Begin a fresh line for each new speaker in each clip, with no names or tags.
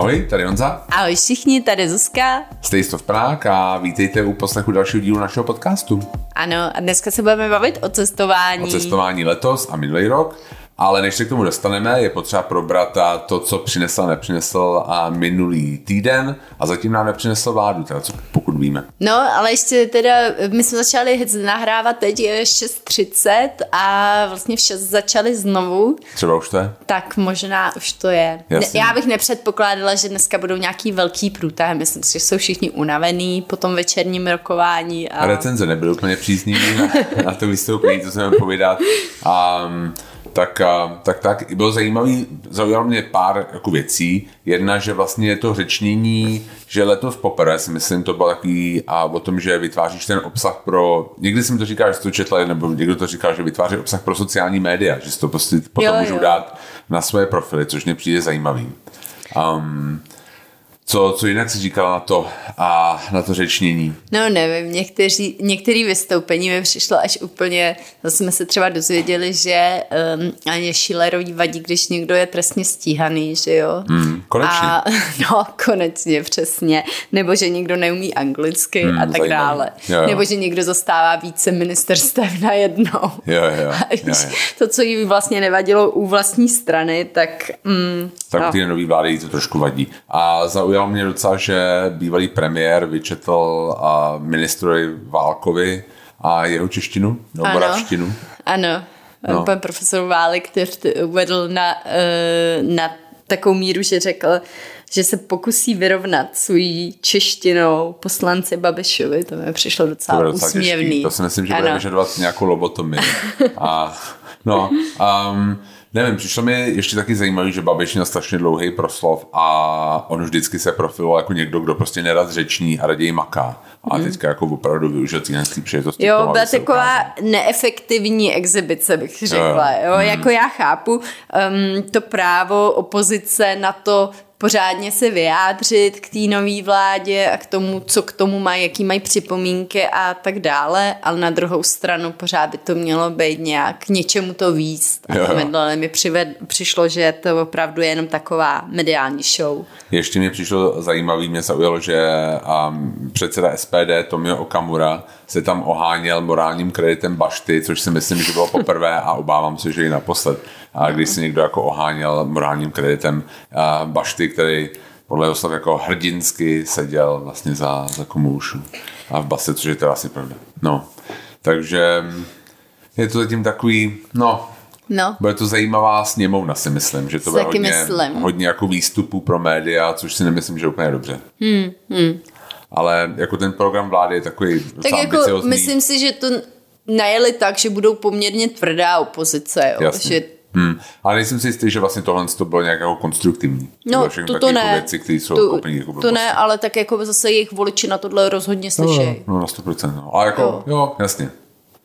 Ahoj, tady Honza.
Ahoj všichni, tady Zuzka.
Jste jisto v Prák a vítejte u poslechu dalšího dílu našeho podcastu.
Ano, a dneska se budeme bavit o cestování.
O cestování letos a minulý rok. Ale než se k tomu dostaneme, je potřeba probrat to, co přinesl a nepřinesl a minulý týden a zatím nám nepřinesl vládu, teda co, pokud víme.
No, ale ještě teda, my jsme začali nahrávat teď je 6.30 a vlastně v 6 začali znovu.
Třeba už to je?
Tak možná už to je.
Jasně.
Já bych nepředpokládala, že dneska budou nějaký velký průtah. Myslím si, že jsou všichni unavený po tom večerním rokování. A...
Recenze nebyly úplně příznivý na, na to vystoupení, co jsem povědat. Um, tak, tak, tak bylo zajímavý, zaujalo mě pár jako věcí. Jedna, že vlastně je to řečnění, že letos poprvé si myslím, to bylo takový a o tom, že vytváříš ten obsah pro, někdy jsem to říkal, že jsi to četla, nebo někdo to říkal, že vytváří obsah pro sociální média, že si to prostě potom jo, můžu jo. dát na své profily, což mě přijde zajímavý. Um, co, co jinak si říkala na to a na to řečnění?
No nevím, někteří, některý vystoupení mi přišlo až úplně, zase jsme se třeba dozvěděli, že um, ani Schillerový vadí, když někdo je trestně stíhaný, že jo?
Hmm, konečně. A,
no, konečně, přesně. Nebo že někdo neumí anglicky hmm, a tak zajímavý. dále. Jo, jo. Nebo že někdo zastává více ministerstev na jednou.
Jo, jo, jo, jo.
To, co jí vlastně nevadilo u vlastní strany, tak... Mm,
tak no. ty nový vlády jí to trošku vadí. A zaujalo zaujalo mě docela, že bývalý premiér vyčetl a ministrovi Válkovi a jeho češtinu, nebo
ano,
moravštinu.
Ano, no. pan profesor Válek, který uvedl na, eh, na takovou míru, že řekl, že se pokusí vyrovnat svojí češtinou poslanci Babišovi. To mi přišlo docela, to docela úsměvný. Těžký.
To si myslím, že ano. bude vyžadovat nějakou lobotomii. a, no, um, Nevím, přišlo mi ještě taky zajímavý, že Babiš měl strašně dlouhý proslov a on vždycky se profiloval jako někdo, kdo prostě nerad řeční a raději maká. A mm. teďka jako opravdu využil tyhle příležitosti.
Jo, byla taková neefektivní exibice, bych řekla. Jo, jo. Mm. Jako já chápu um, to právo opozice na to pořádně se vyjádřit k té nové vládě a k tomu, co k tomu mají, jaký mají připomínky a tak dále, ale na druhou stranu pořád by to mělo být nějak k něčemu to víc. A to mi přived, přišlo, že to opravdu je jenom taková mediální show.
Ještě mi přišlo zajímavý, mě zaujalo, že um, předseda SPD Tomio Okamura se tam oháněl morálním kreditem Bašty, což si myslím, že bylo poprvé a obávám se, že i naposled. A když si někdo jako oháněl morálním kreditem Bašty, který podle jeho jako hrdinsky seděl vlastně za, za komůšu a v base, což je to asi pravda. No, takže je to zatím takový, no,
No.
Bude to zajímavá sněmovna, si myslím, že to bude hodně, hodně jako výstupů pro média, což si nemyslím, že je úplně dobře.
Hmm, hmm
ale jako ten program vlády je takový
Tak jako ambiciozný. myslím si, že to najeli tak, že budou poměrně tvrdá opozice, jo? že
Hmm. Ale nejsem si jistý, že vlastně tohle to bylo nějak jako konstruktivní.
No, to, to ne.
Věci, které jsou to, jako
to ne, ale tak jako zase jejich voliči na tohle rozhodně slyšejí.
No, no, na 100%. No. Ale jako, jo, jo jasně.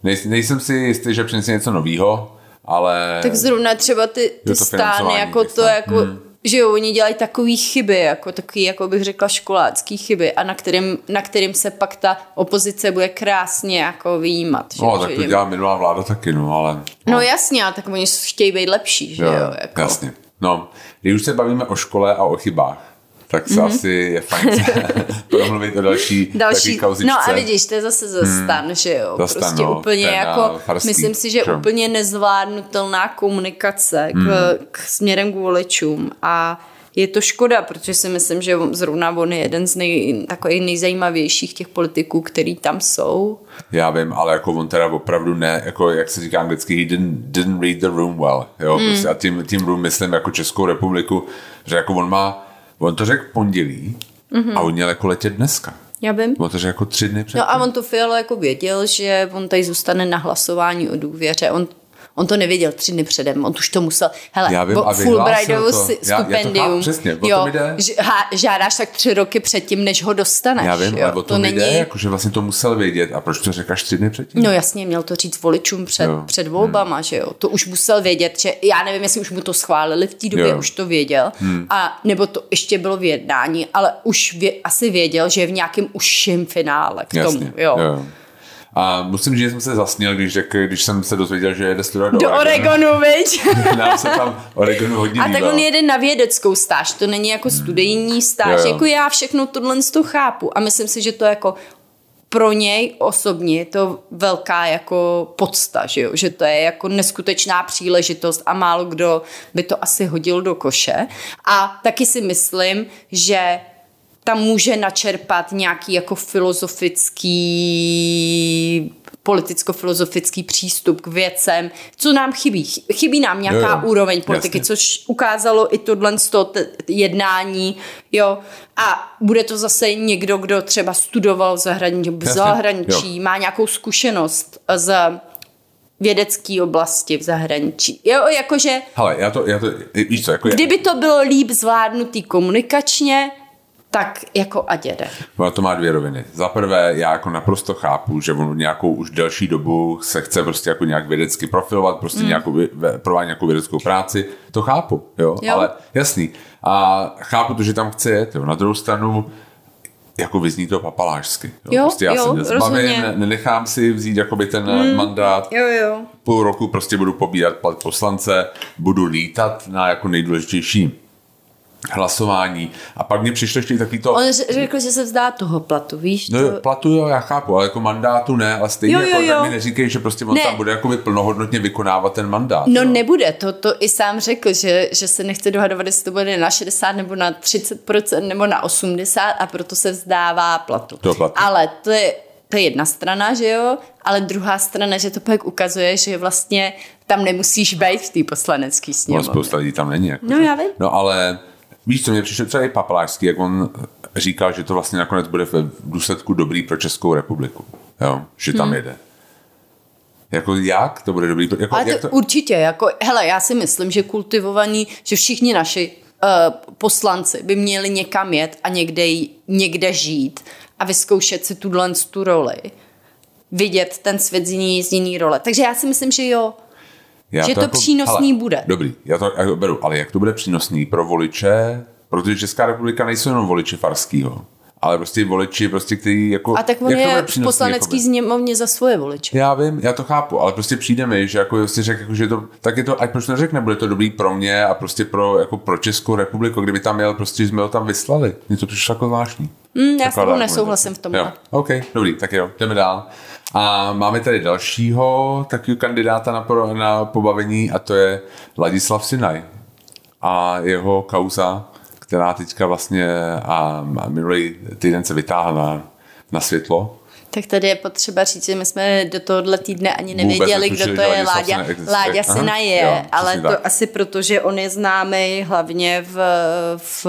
Nej, nejsem si jistý, že přinese něco novýho, ale...
Tak zrovna třeba ty, ty stány, jako to, jako, hmm že jo, oni dělají takové chyby, jako takový, jako bych řekla, školácký chyby a na kterým, na kterým se pak ta opozice bude krásně jako vyjímat.
Že? No, tak to dělá minulá vláda taky, no, ale...
No, no jasně, tak oni chtějí být lepší, že jo, jo jako.
jasně. No, když už se bavíme o škole a o chybách, tak se mm-hmm. asi je fajn promluvit o další, další kauzičce.
No a vidíš, to je zase zastan, hmm. že jo. Zastan, prostě no, úplně jako, farský, myslím si, že čo? úplně nezvládnutelná komunikace k, hmm. k směrem k voličům a je to škoda, protože si myslím, že zrovna on je jeden z nej, takových nejzajímavějších těch politiků, který tam jsou.
Já vím, ale jako on teda opravdu ne, jako jak se říká anglicky, he didn't, didn't read the room well, jo, mm. prostě a tím, tím room myslím jako Českou republiku, že jako on má On to řekl pondělí mm-hmm. a on měl jako letět dneska.
Já vím.
On to řekl jako tři dny předtím.
No a on to Fialo jako věděl, že on tady zůstane na hlasování o důvěře. On On to nevěděl tři dny předem, on už to musel, hele,
já vím,
Fulbrightovu stipendium, já, já
přesně, o jo, jde.
žádáš tak tři roky předtím, než ho dostaneš.
Já vím,
jo,
ale o to, to není... jde, jakože vlastně to musel vědět a proč to řekáš tři dny předtím?
No jasně, měl to říct voličům před, před volbama, hmm. že jo, to už musel vědět, že já nevím, jestli už mu to schválili, v té době jo. už to věděl, hmm. a nebo to ještě bylo v jednání, ale už vě, asi věděl, že je v nějakém užším finále k
jasně,
tomu, jo. jo.
A musím říct, že jsem se zasnil, když, řekl, když jsem se dozvěděl, že jede studovat do,
Do Oregonu, viď?
Nám se tam Oregonu hodně
A tak
líbilo.
on jede na vědeckou stáž, to není jako studijní stáž.
Jo, jo.
Jako já všechno tohle to chápu a myslím si, že to jako pro něj osobně je to velká jako podsta, že, jo? že to je jako neskutečná příležitost a málo kdo by to asi hodil do koše. A taky si myslím, že tam může načerpat nějaký jako filozofický politicko-filozofický přístup k věcem, co nám chybí. Chybí nám nějaká
Jo, jo.
úroveň politiky,
Jasně.
což ukázalo i tohle z toho t- jednání, jo. A bude to zase někdo, kdo třeba studoval v zahraničí, v zahraničí má nějakou zkušenost z vědecké oblasti v zahraničí. Jo, jakože
Hele, já to, já to, víš co, jako
kdyby to bylo líp zvládnutý komunikačně, tak jako ať jede.
Ono to má dvě roviny. Za prvé, já jako naprosto chápu, že on nějakou už delší dobu se chce prostě jako nějak vědecky profilovat, prostě mm. nějakou, provádět nějakou vědeckou práci. To chápu, jo?
Jo.
ale jasný. A chápu to, že tam chce jet, jo? Na druhou stranu, jako vyzní to papalášsky. Jo?
Jo,
prostě já
jo,
se nezbavím, ne- nenechám si vzít jakoby ten mm. mandát.
Jo, jo.
Půl roku prostě budu pobírat plat poslance, budu lítat na jako nejdůležitější hlasování. A pak mě přišlo ještě takový to...
On řekl, že se vzdá toho platu, víš?
No
to...
platu jo, já chápu, ale jako mandátu ne, ale stejně
Jo, jo,
jako
jo.
mi neříkej, že prostě on
Ne.
tam bude jakoby plnohodnotně vykonávat ten mandát.
No
jo.
nebude, to, to i sám řekl, že, že se nechce dohadovat, jestli to bude na 60 nebo na 30% nebo na 80 a proto se vzdává platu.
Toho platu.
Ale to je, to je jedna strana, že jo, ale druhá strana, že to pak ukazuje, že vlastně tam nemusíš být v té poslanecké
No,
sněmovně.
spousta lidí tam není. Jako,
No,
že?
já vím.
No ale víš, co mě přišlo třeba i papalářský, jak on říkal, že to vlastně nakonec bude v důsledku dobrý pro Českou republiku. Jo, že tam
Hmm.
jede. Jako jak to bude dobrý? Jako,
Ale
jak
to, určitě, jako, hele, já si myslím, že kultivovaní, že všichni naši uh, poslanci by měli někam jet a někde, někde žít a vyzkoušet si tuhle tu roli. Vidět ten svět z jiný, z jiný role. Takže já si myslím, že jo.
Já
Že to přínosný bude.
Dobrý, já to já to beru, ale jak to bude přínosný pro voliče, protože Česká republika nejsou jenom voliči Farskýho, ale prostě voliči, prostě, který jako...
A tak on
jak to
je v
přínosný,
poslanecký
jakoby?
sněmovně za svoje voliče.
Já vím, já to chápu, ale prostě přijde mi, že jako si řekl, jako, že to, tak je to, ať proč to neřekne, bude to dobrý pro mě a prostě pro, jako pro Českou republiku, kdyby tam jel, prostě jsme ho tam vyslali. Mně to přišlo jako zvláštní.
Mm, já s tebou nesouhlasím v tomhle.
Jo, OK, dobrý, tak jo, jdeme dál. A máme tady dalšího takového kandidáta na, pro, na pobavení a to je Ladislav Sinaj. A jeho kauza, která teďka vlastně a, a minulý týden se vytáhla na, na světlo.
Tak tady je potřeba říct, že my jsme do tohohle týdne ani nevěděli, kdo to je Láďa. Láďa
Aha,
Sina je,
jo,
ale to
tak.
asi proto, že on je známý hlavně v, v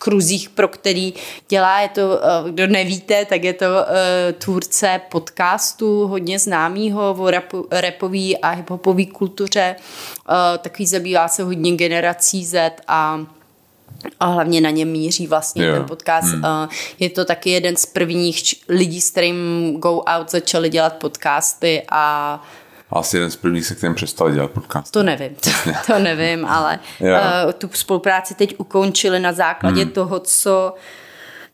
kruzích, pro který dělá, je to, eh, kdo nevíte, tak je to uh, tvůrce podcastu, hodně známýho o rapu, rapový a hiphopový kultuře, uh, takový zabývá se hodně generací Z a a hlavně na něm míří vlastně
Jo.
ten podcast.
Hmm.
Je to taky jeden z prvních lidí, s kterým Go Out začali dělat podcasty A
asi jeden z prvních, se kterým přestali dělat podcast.
to nevím, to, to nevím, ale uh, tu spolupráci teď ukončili na základě
Hmm.
toho, co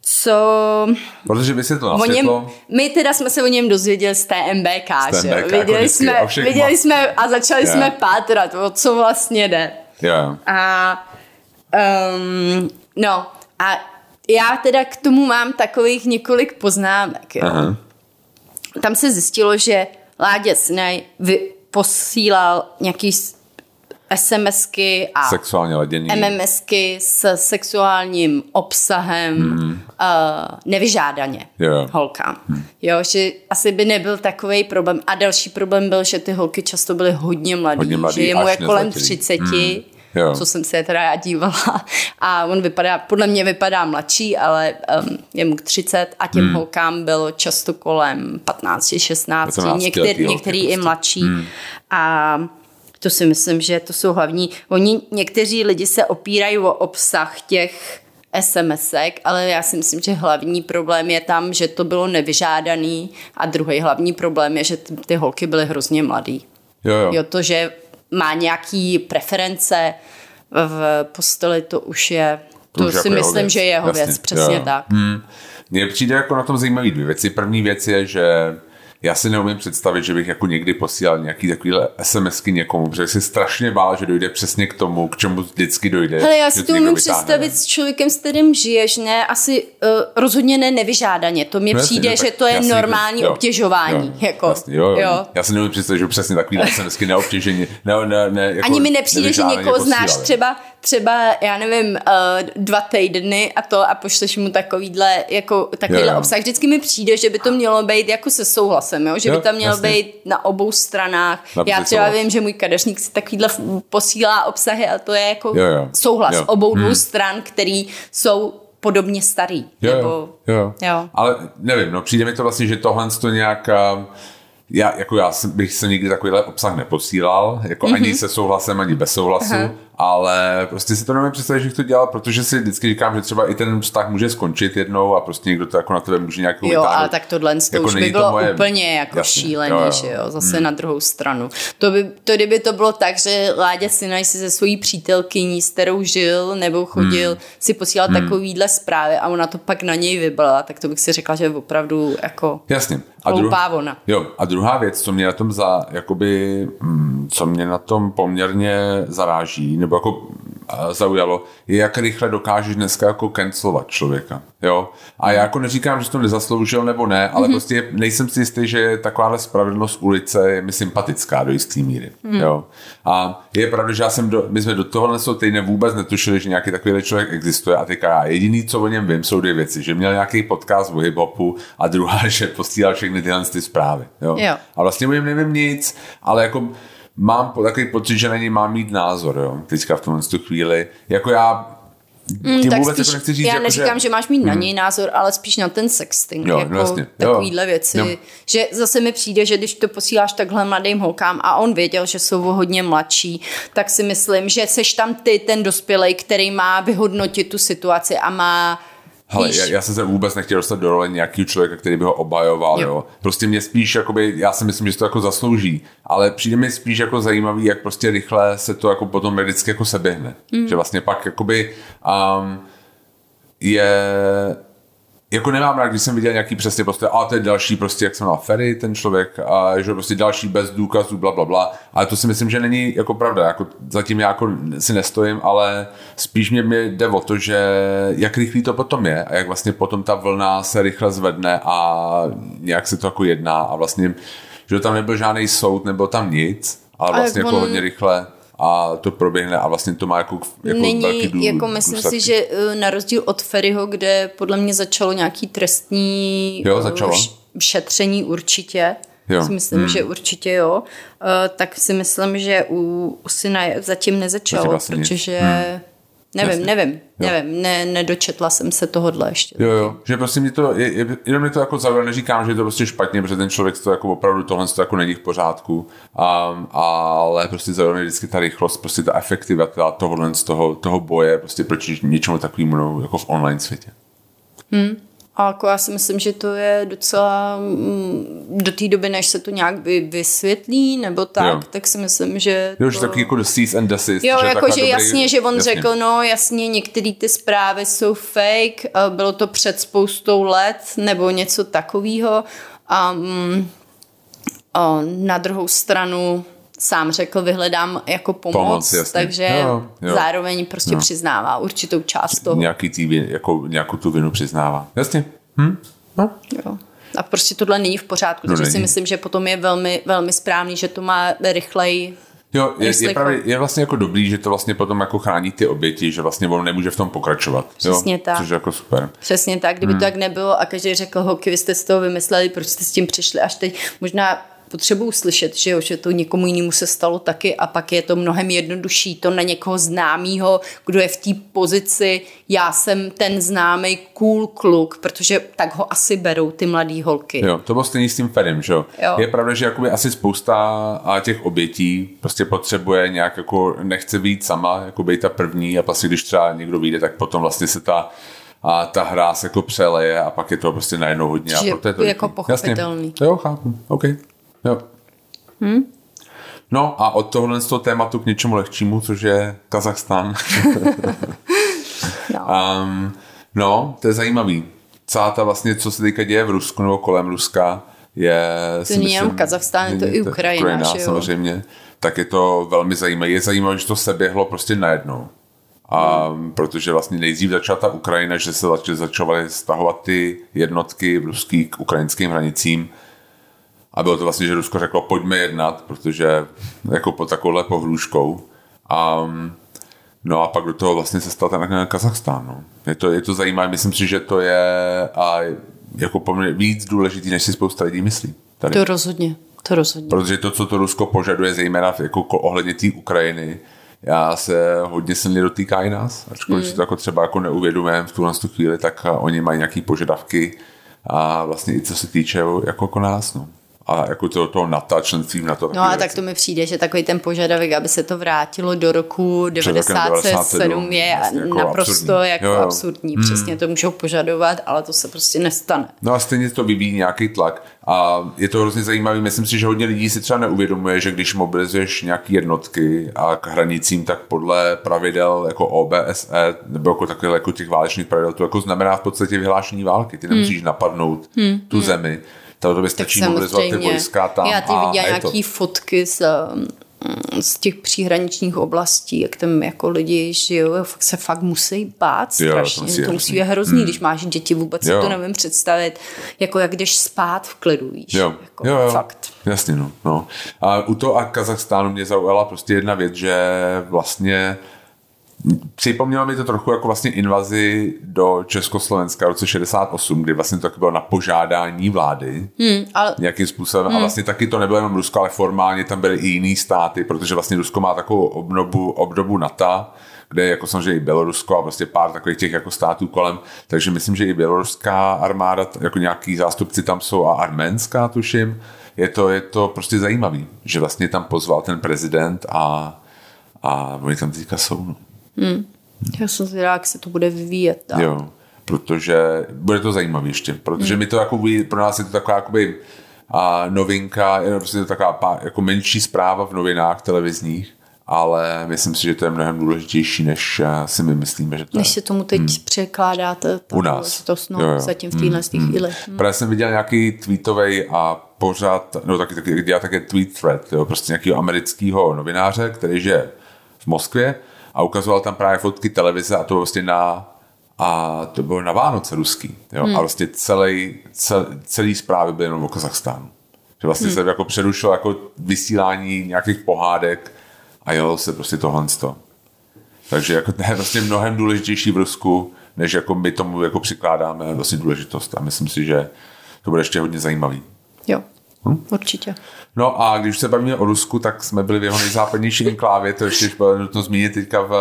co
Protože by se to
o něm,
nasvětlo,
my teda jsme se o něm dozvěděli z TMBK,
Z
že?
jako
viděli,
vždycky,
jsme,
všech
viděli
mo-
jsme a začali
Jo.
jsme pátrat, o co vlastně jde.
jo,
A um, no a já teda k tomu mám takových několik poznámek. Jo.
Aha.
Tam se zjistilo, že Láďa Snaj vy, posílal nějaký SMSky a
sexuálně ladění.
MMSky s sexuálním obsahem mm. uh, nevyžádaně
Hmm. Jo.
holkám. Jo, že asi by nebyl takový problém. A další problém byl, že ty holky často byly hodně mladý, že jemu
až
je kolem
nezletilý.
30,
Mm. Jo.
co jsem se teda já dívala. A on vypadá, podle mě vypadá mladší, ale um, je mu 30 a těm
Hmm.
holkám bylo často kolem 15, 16,
15
některý,
letý
některý i
prostě.
mladší. A to si myslím, že to jsou hlavní. Oni, někteří lidi se opírají o obsah těch SMSek, ale já si myslím, že hlavní problém je tam, že to bylo nevyžádaný a druhý hlavní problém je, že ty, ty holky byly hrozně mladý.
Jo, jo.
Jo, to, že má nějaký preference v posteli, to už je, to,
už
si
jako
myslím,
věc.
že je jeho
Jasně,
věc, přesně
jo.
tak.
Hmm. Mně přijde jako na tom zajímavý dvě věci. První věc je, že já si neumím představit, že bych jako někdy posílal nějaký takovýhle SMSky někomu, protože si strašně bál, že dojde přesně k tomu, k čemu vždycky dojde.
Hele, já si to umím představit s člověkem, s kterým žiješ, ne, asi uh, rozhodně ne nevyžádaně. To mně
No
přijde,
no,
že to je
si-
normální
jo,
obtěžování.
Jo,
jako,
jasně, jo, jo. Já si neumím představit, že přesně takový SMSky neobtěžení, ne, ne, ne, jako
Ani mi nepřijde, že někoho znáš třeba, třeba, já nevím, uh, dva týdny a to a pošleš mu takovýhle, jako, takovýhle
Jo, jo.
obsah. Vždycky mi přijde, že by to mělo být jako se souhlasem, jo? že
Jo,
by tam mělo
jasně.
být na obou stranách.
Naprosto
já třeba
souhlas.
vím, že můj kadeřník si takovýhle posílá obsahy a to je jako
Jo, jo.
souhlas
Jo.
obou dvou
Hmm.
stran, který jsou podobně starý.
Jo,
nebo,
jo, jo. Ale nevím, no přijde mi to vlastně, že tohle to nějak... um, Já, jako já bych se nikdy takovýhle obsah neposílal, jako mm-hmm. ani se souhlasem, ani bez souhlasu,
Aha.
Ale prostě si to nemůžu představit, že bych to dělal, protože si vždycky říkám, že třeba i ten vztah může skončit jednou a prostě někdo to jako na tebe může nějakou
Jo,
vytáhnout.
ale tak tohle to
Jako
už by bylo
moje-
úplně jako
Jasně,
šílený,
jo, jo.
že jo, zase na druhou stranu. To, by, to kdyby to bylo tak, že Láďa Sinaj si se svojí přítelkyní, s kterou žil, nebo chodil,
Hmm.
si posílal takovýhle zprávy a ona to pak na něj vybrala, tak to bych si řekla, že je opravdu jako
Jasně. A
hloupá ona.
Jo, a druhá věc, co mě na tom za, jakoby, mm, co mě na tom poměrně zaráží, nebo jako a, zaujalo, je, jak rychle dokážeš dneska jako cancelovat člověka. Jo? A já jako neříkám, že to nezasloužil nebo ne, ale mm-hmm. prostě nejsem si jistý, že takováhle spravedlnost ulice je mi sympatická do jisté míry. Mm. Jo? A je pravda, že já jsem do, my jsme do tohohle týdne vůbec netušili, že nějaký takovýhle člověk existuje a teďka já jediný, co o něm vím, jsou dvě věci, že měl nějaký podcast o hip-hopu a druhá, že posílal všechny tyhle ty zprávy. Jo?
Jo.
A vlastně o něm nevím nic, ale jako mám po, takový pocit, že na něj mám mít názor, jo, teďka v tomhle tu chvíli. Jako já
Mm,
tím
tak
vůbec
spíš,
jako nechci říct,
já
jako,
neříkám, že, máš mít na něj názor, ale spíš na ten sexting,
Jo,
jako
no jasně, jo.
takovýhle věci.
Jo.
Že zase mi přijde, že když to posíláš takhle mladým holkám a on věděl, že jsou hodně mladší, tak si myslím, že seš tam ty, ten dospělej, který má vyhodnotit tu situaci a má
Hele, já, já jsem se vůbec nechtěl dostat do role nějakého člověka, který by ho obajoval, jo.
Jo.
jo. Prostě mě spíš, jakoby, já si myslím, že se to jako zaslouží, ale přijde mi spíš jako zajímavý, jak prostě rychle se to jako potom vždycky jako seběhne. Mm. Že vlastně pak jakoby um, je jako nemám rád, když jsem viděl nějaký přesně prostě, a to je další prostě, jak se jmenuje Ferry, ten člověk, a že prostě další bez důkazů, bla, bla, bla. Ale to si myslím, že není jako pravda, jako zatím já jako si nestojím, ale spíš mě, mě jde o to, že jak rychlý to potom je a jak vlastně potom ta vlna se rychle zvedne a nějak se to jako jedná a vlastně, že tam nebyl žádný soud, nebyl tam nic, ale
A
vlastně
jak
jako
on-
hodně rychle a to proběhne a vlastně to má jako, jako velký
Není,
dů,
jako myslím
důsledky.
si, že eh, na rozdíl od Ferryho, kde podle mě začalo nějaký trestní
Jo,
eh,
začalo.
šetření určitě,
Jo,
si myslím,
hmm.
že určitě jo, eh, tak si myslím, že u, u syna je- zatím nezačalo,
Zatím nic.
protože
Hmm.
Nevím,
Jasně.
nevím,
Jo.
nevím, ne, nedočetla jsem se tohohle ještě.
Jo, jo, že prostě mě to, je, je, jenom mě to jako zaujalo, neříkám, že je to prostě špatně, protože ten člověk to jako opravdu tohle to jako není v pořádku, um, ale prostě zaujalo vždycky ta rychlost, prostě ta efektivita tohohle z toho, toho boje, prostě proti něčemu takovému no, jako v online světě.
A jako já si myslím, že to je docela mm, do té doby, než se to nějak vy, vysvětlí, nebo tak,
Jo.
tak si myslím, že
Jo,
to...
že taky jako cease and desist.
Jo,
že
jako že
dobrý-
jasně, že on
jasně.
řekl, no jasně, některé ty zprávy jsou fake, bylo to před spoustou let, nebo něco takového. A, mm, a na druhou stranu sám řekl, vyhledám jako pomoc,
Pomoc, jasně.
takže
Jo, jo.
zároveň prostě
Jo.
přiznává určitou část toho.
Nějaký tý, jako, nějakou tu vinu přiznává. Jasně. Hm? No.
Jo. A prostě tohle není v pořádku,
No,
takže si
není.
myslím, že potom je velmi, velmi správný, že to má rychleji
Jo, je, je, právě, je vlastně jako dobrý, že to vlastně potom jako chrání ty oběti, že vlastně on nemůže v tom pokračovat.
Přesně
jo?
tak.
Což je jako super.
Přesně tak, kdyby hmm. to tak nebylo a každý řekl, holky, vy jste z toho vymysleli, proč jste s tím přišli až teď. Možná potřebuju slyšet, že, jo, že to někomu jinému se stalo taky a pak je to mnohem jednodušší to na někoho známýho, kdo je v té pozici, já jsem ten známý cool kluk, protože tak ho asi berou ty mladý holky.
Jo, to bylo stejný s tím Ferem, že jo? Je pravda, že jakoby asi spousta a těch obětí prostě potřebuje nějak jako, nechce být sama, jako být ta první a vlastně když třeba někdo vyjde, tak potom vlastně se ta a ta hra se jako přeleje a pak je to prostě najednou hodně.
Je
a proto je to
jako pochopitelný.
Jasně. Jo, chápu. OK. Jo. Hmm? No a od tohohle z toho tématu k něčemu lehčímu, což je Kazachstán.
No.
Um, no, to je zajímavý. Celá ta vlastně, co se teďka děje v Rusku nebo kolem Ruska, je...
To není jenom Kazachstán, je to i Ukrajina, Ukrajina že jo?
samozřejmě. Tak je to velmi zajímavé. Je zajímavé, že to se běhlo prostě najednou. A protože vlastně nejdřív začala ta Ukrajina, že se začaly, začaly stahovat ty jednotky ruský k ukrajinským hranicím. A bylo to vlastně, že Rusko řeklo, pojďme jednat, protože jako pod takovouhle pohrůžkou. A, no a pak do toho vlastně se stal ten Kazachstán. No. Je, to, je to zajímavé, myslím si, že to je a jako poměrně víc důležitý, než si spousta lidí myslí. Tady.
To rozhodně, to rozhodně.
Protože to, co to Rusko požaduje, zejména jako ohledně té Ukrajiny, já se hodně silně dotýká i nás, ačkoliv mm. si to jako třeba jako neuvědomujeme v tuhle chvíli, tak oni mají nějaké požadavky a vlastně i co se týče jako, jako nás. No a jako to, toho NATO, členství na to.
No a věci. tak to mi přijde, že takový ten požadavek, aby se to vrátilo do roku 97 je vlastně jako naprosto absurdní. jako jo, jo. absurdní. Hmm. Přesně to můžou požadovat, ale to se prostě nestane.
No a stejně to vyvíjí nějaký tlak a je to hrozně zajímavé. Myslím si, že hodně lidí si třeba neuvědomuje, že když mobilizuješ nějaké jednotky a k hranicím, tak podle pravidel jako OBSE nebo jako takhle jako těch válečných pravidel, to jako znamená v podstatě vyhlášení války. Ty nemusíš hmm. napadnout hmm. tu hmm. zemi to tobě stačí mobilizovat ty vojska tam.
Já ty viděla nějaký to... fotky z, mm, z těch příhraničních oblastí, jak tam jako lidi žijou, se fakt musí bát strašně. Jo, to, to musí být hrozný, hmm. když máš děti, vůbec jo. si to nevím představit, jako jak jdeš spát v klidu, víš.
Jo.
Jako
jo, jo.
Fakt.
Jasně, no, no. A u toho a Kazachstánu mě zaujala prostě jedna věc, že vlastně Připomnělo mi to trochu jako vlastně invazi do Československa v roce 68, kdy vlastně to bylo na požádání vlády hmm, ale... nějakým způsobem hmm. a vlastně taky to nebylo jenom Rusko, ale formálně tam byly i jiný státy, protože vlastně Rusko má takovou obdobu, obdobu NATO, kde je jako samozřejmě i Bělorusko a prostě pár takových těch jako států kolem, takže myslím, že i běloruská armáda, jako nějaký zástupci tam jsou a arménská tuším, je to, je to prostě zajímavý, že vlastně tam pozval ten prezident a, a oni tam teďka jsou. No.
Hmm. Já jsem zvědavá, jak se to bude vyvíjet. Tak.
Jo, protože bude to zajímavé ještě, protože hmm. mi to jako, pro nás je to taková jakoby, a novinka, je prostě to taková jako menší zpráva v novinách televizních, ale myslím si, že to je mnohem důležitější, než eh, si my myslíme, že to
Než se tomu teď hmm. překládáte
u nás.
To no, jo, jo. zatím v téhle hmm. chvíli.
Hmm. Právě jsem viděl nějaký tweetovej a pořád, no taky, taky dělá také tweet thread, jo, prostě nějakého amerického novináře, který žije v Moskvě a ukazoval tam právě fotky televize a to vlastně na a to bylo na Vánoce ruský. Jo? Hmm. A vlastně celý, cel, celý zprávy byly jenom o Kazachstánu. Že vlastně hmm. se jako přerušilo jako vysílání nějakých pohádek a jelo se prostě tohle to. Takže jako to je vlastně mnohem důležitější v Rusku, než jako my tomu jako přikládáme vlastně důležitost. A myslím si, že to bude ještě hodně zajímavý.
Jo. Hm? Určitě.
No a když se bavíme o Rusku, tak jsme byli v jeho nejzápadnější enklávě, to ještě bylo nutno zmínit, teďka v,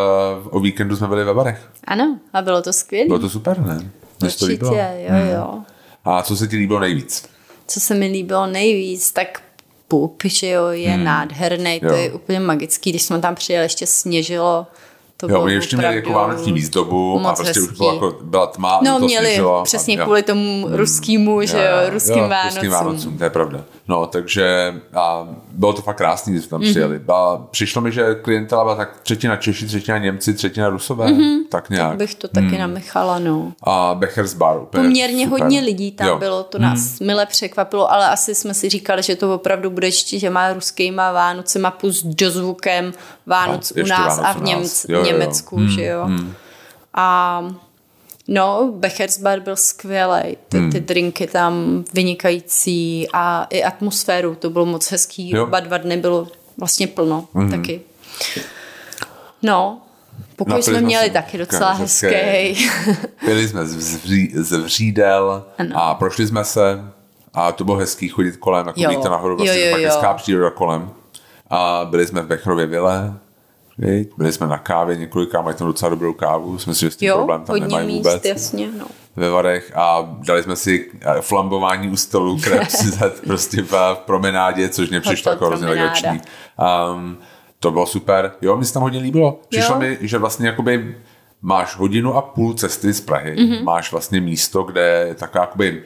o víkendu jsme byli ve Barech.
Ano, a bylo to skvělé.
Bylo to super, ne?
Určitě, jo, jo. Hmm.
A co se ti líbilo nejvíc?
Co se mi líbilo nejvíc, tak pup, že jo, je hmm. nádherný, to jo. je úplně magický, když jsme tam přijeli, ještě sněžilo,
to jo, oni ještě měli jako vánoční výzdobu a prostě hezký. už byla, jako, byla tma.
No, měli sněžilo, přesně a, kvůli tomu hmm. ruskému, že jo, ruským jo, Vánocům. Ruským Vánocům,
to je pravda. No, takže a bylo to fakt krásný, když jsme tam mm-hmm. přijeli. A přišlo mi, že klientela byla tak třetina Češi, třetina Němci, třetina Rusové. Mm-hmm. Tak nějak. Tak
bych to taky mm. namechala, no.
A Becher's Bar.
Poměrně super. hodně lidí tam jo. bylo, to nás mm. mile překvapilo, ale asi jsme si říkali, že to opravdu bude ještě, že má ruskýma Vánocema plus dozvukem Vánoc a, u nás Vánoc a v Němc, jo, jo, jo. Německu, mm. že jo. Mm. A No, Becher's Bar byl skvělý, ty, hmm. ty drinky tam vynikající a i atmosféru, to bylo moc hezký, jo. oba dva dny bylo vlastně plno hmm. taky. No, pokoj jsme měli taky docela hezký.
Byli jsme z, vří, z Vřídel ano. a prošli jsme se a to bylo hezký chodit kolem, jako víte nahoru, vlastně jo, jo, jo. hezká příroda kolem. A byli jsme v Bechrově vile, Viď? Byli jsme na kávě několika, mají tam docela dobrou kávu, jsme si, že s tím jo, problém tam nemají míst, vůbec.
jasně, no.
Ve Varech a dali jsme si eh, flambování u stolu, které prostě v, v promenádě, což mě přišlo jako hrozně legrační. Um, to bylo super. Jo, mi se tam hodně líbilo. Přišlo jo. mi, že vlastně jakoby máš hodinu a půl cesty z Prahy, mm-hmm. máš vlastně místo, kde je taková jakoby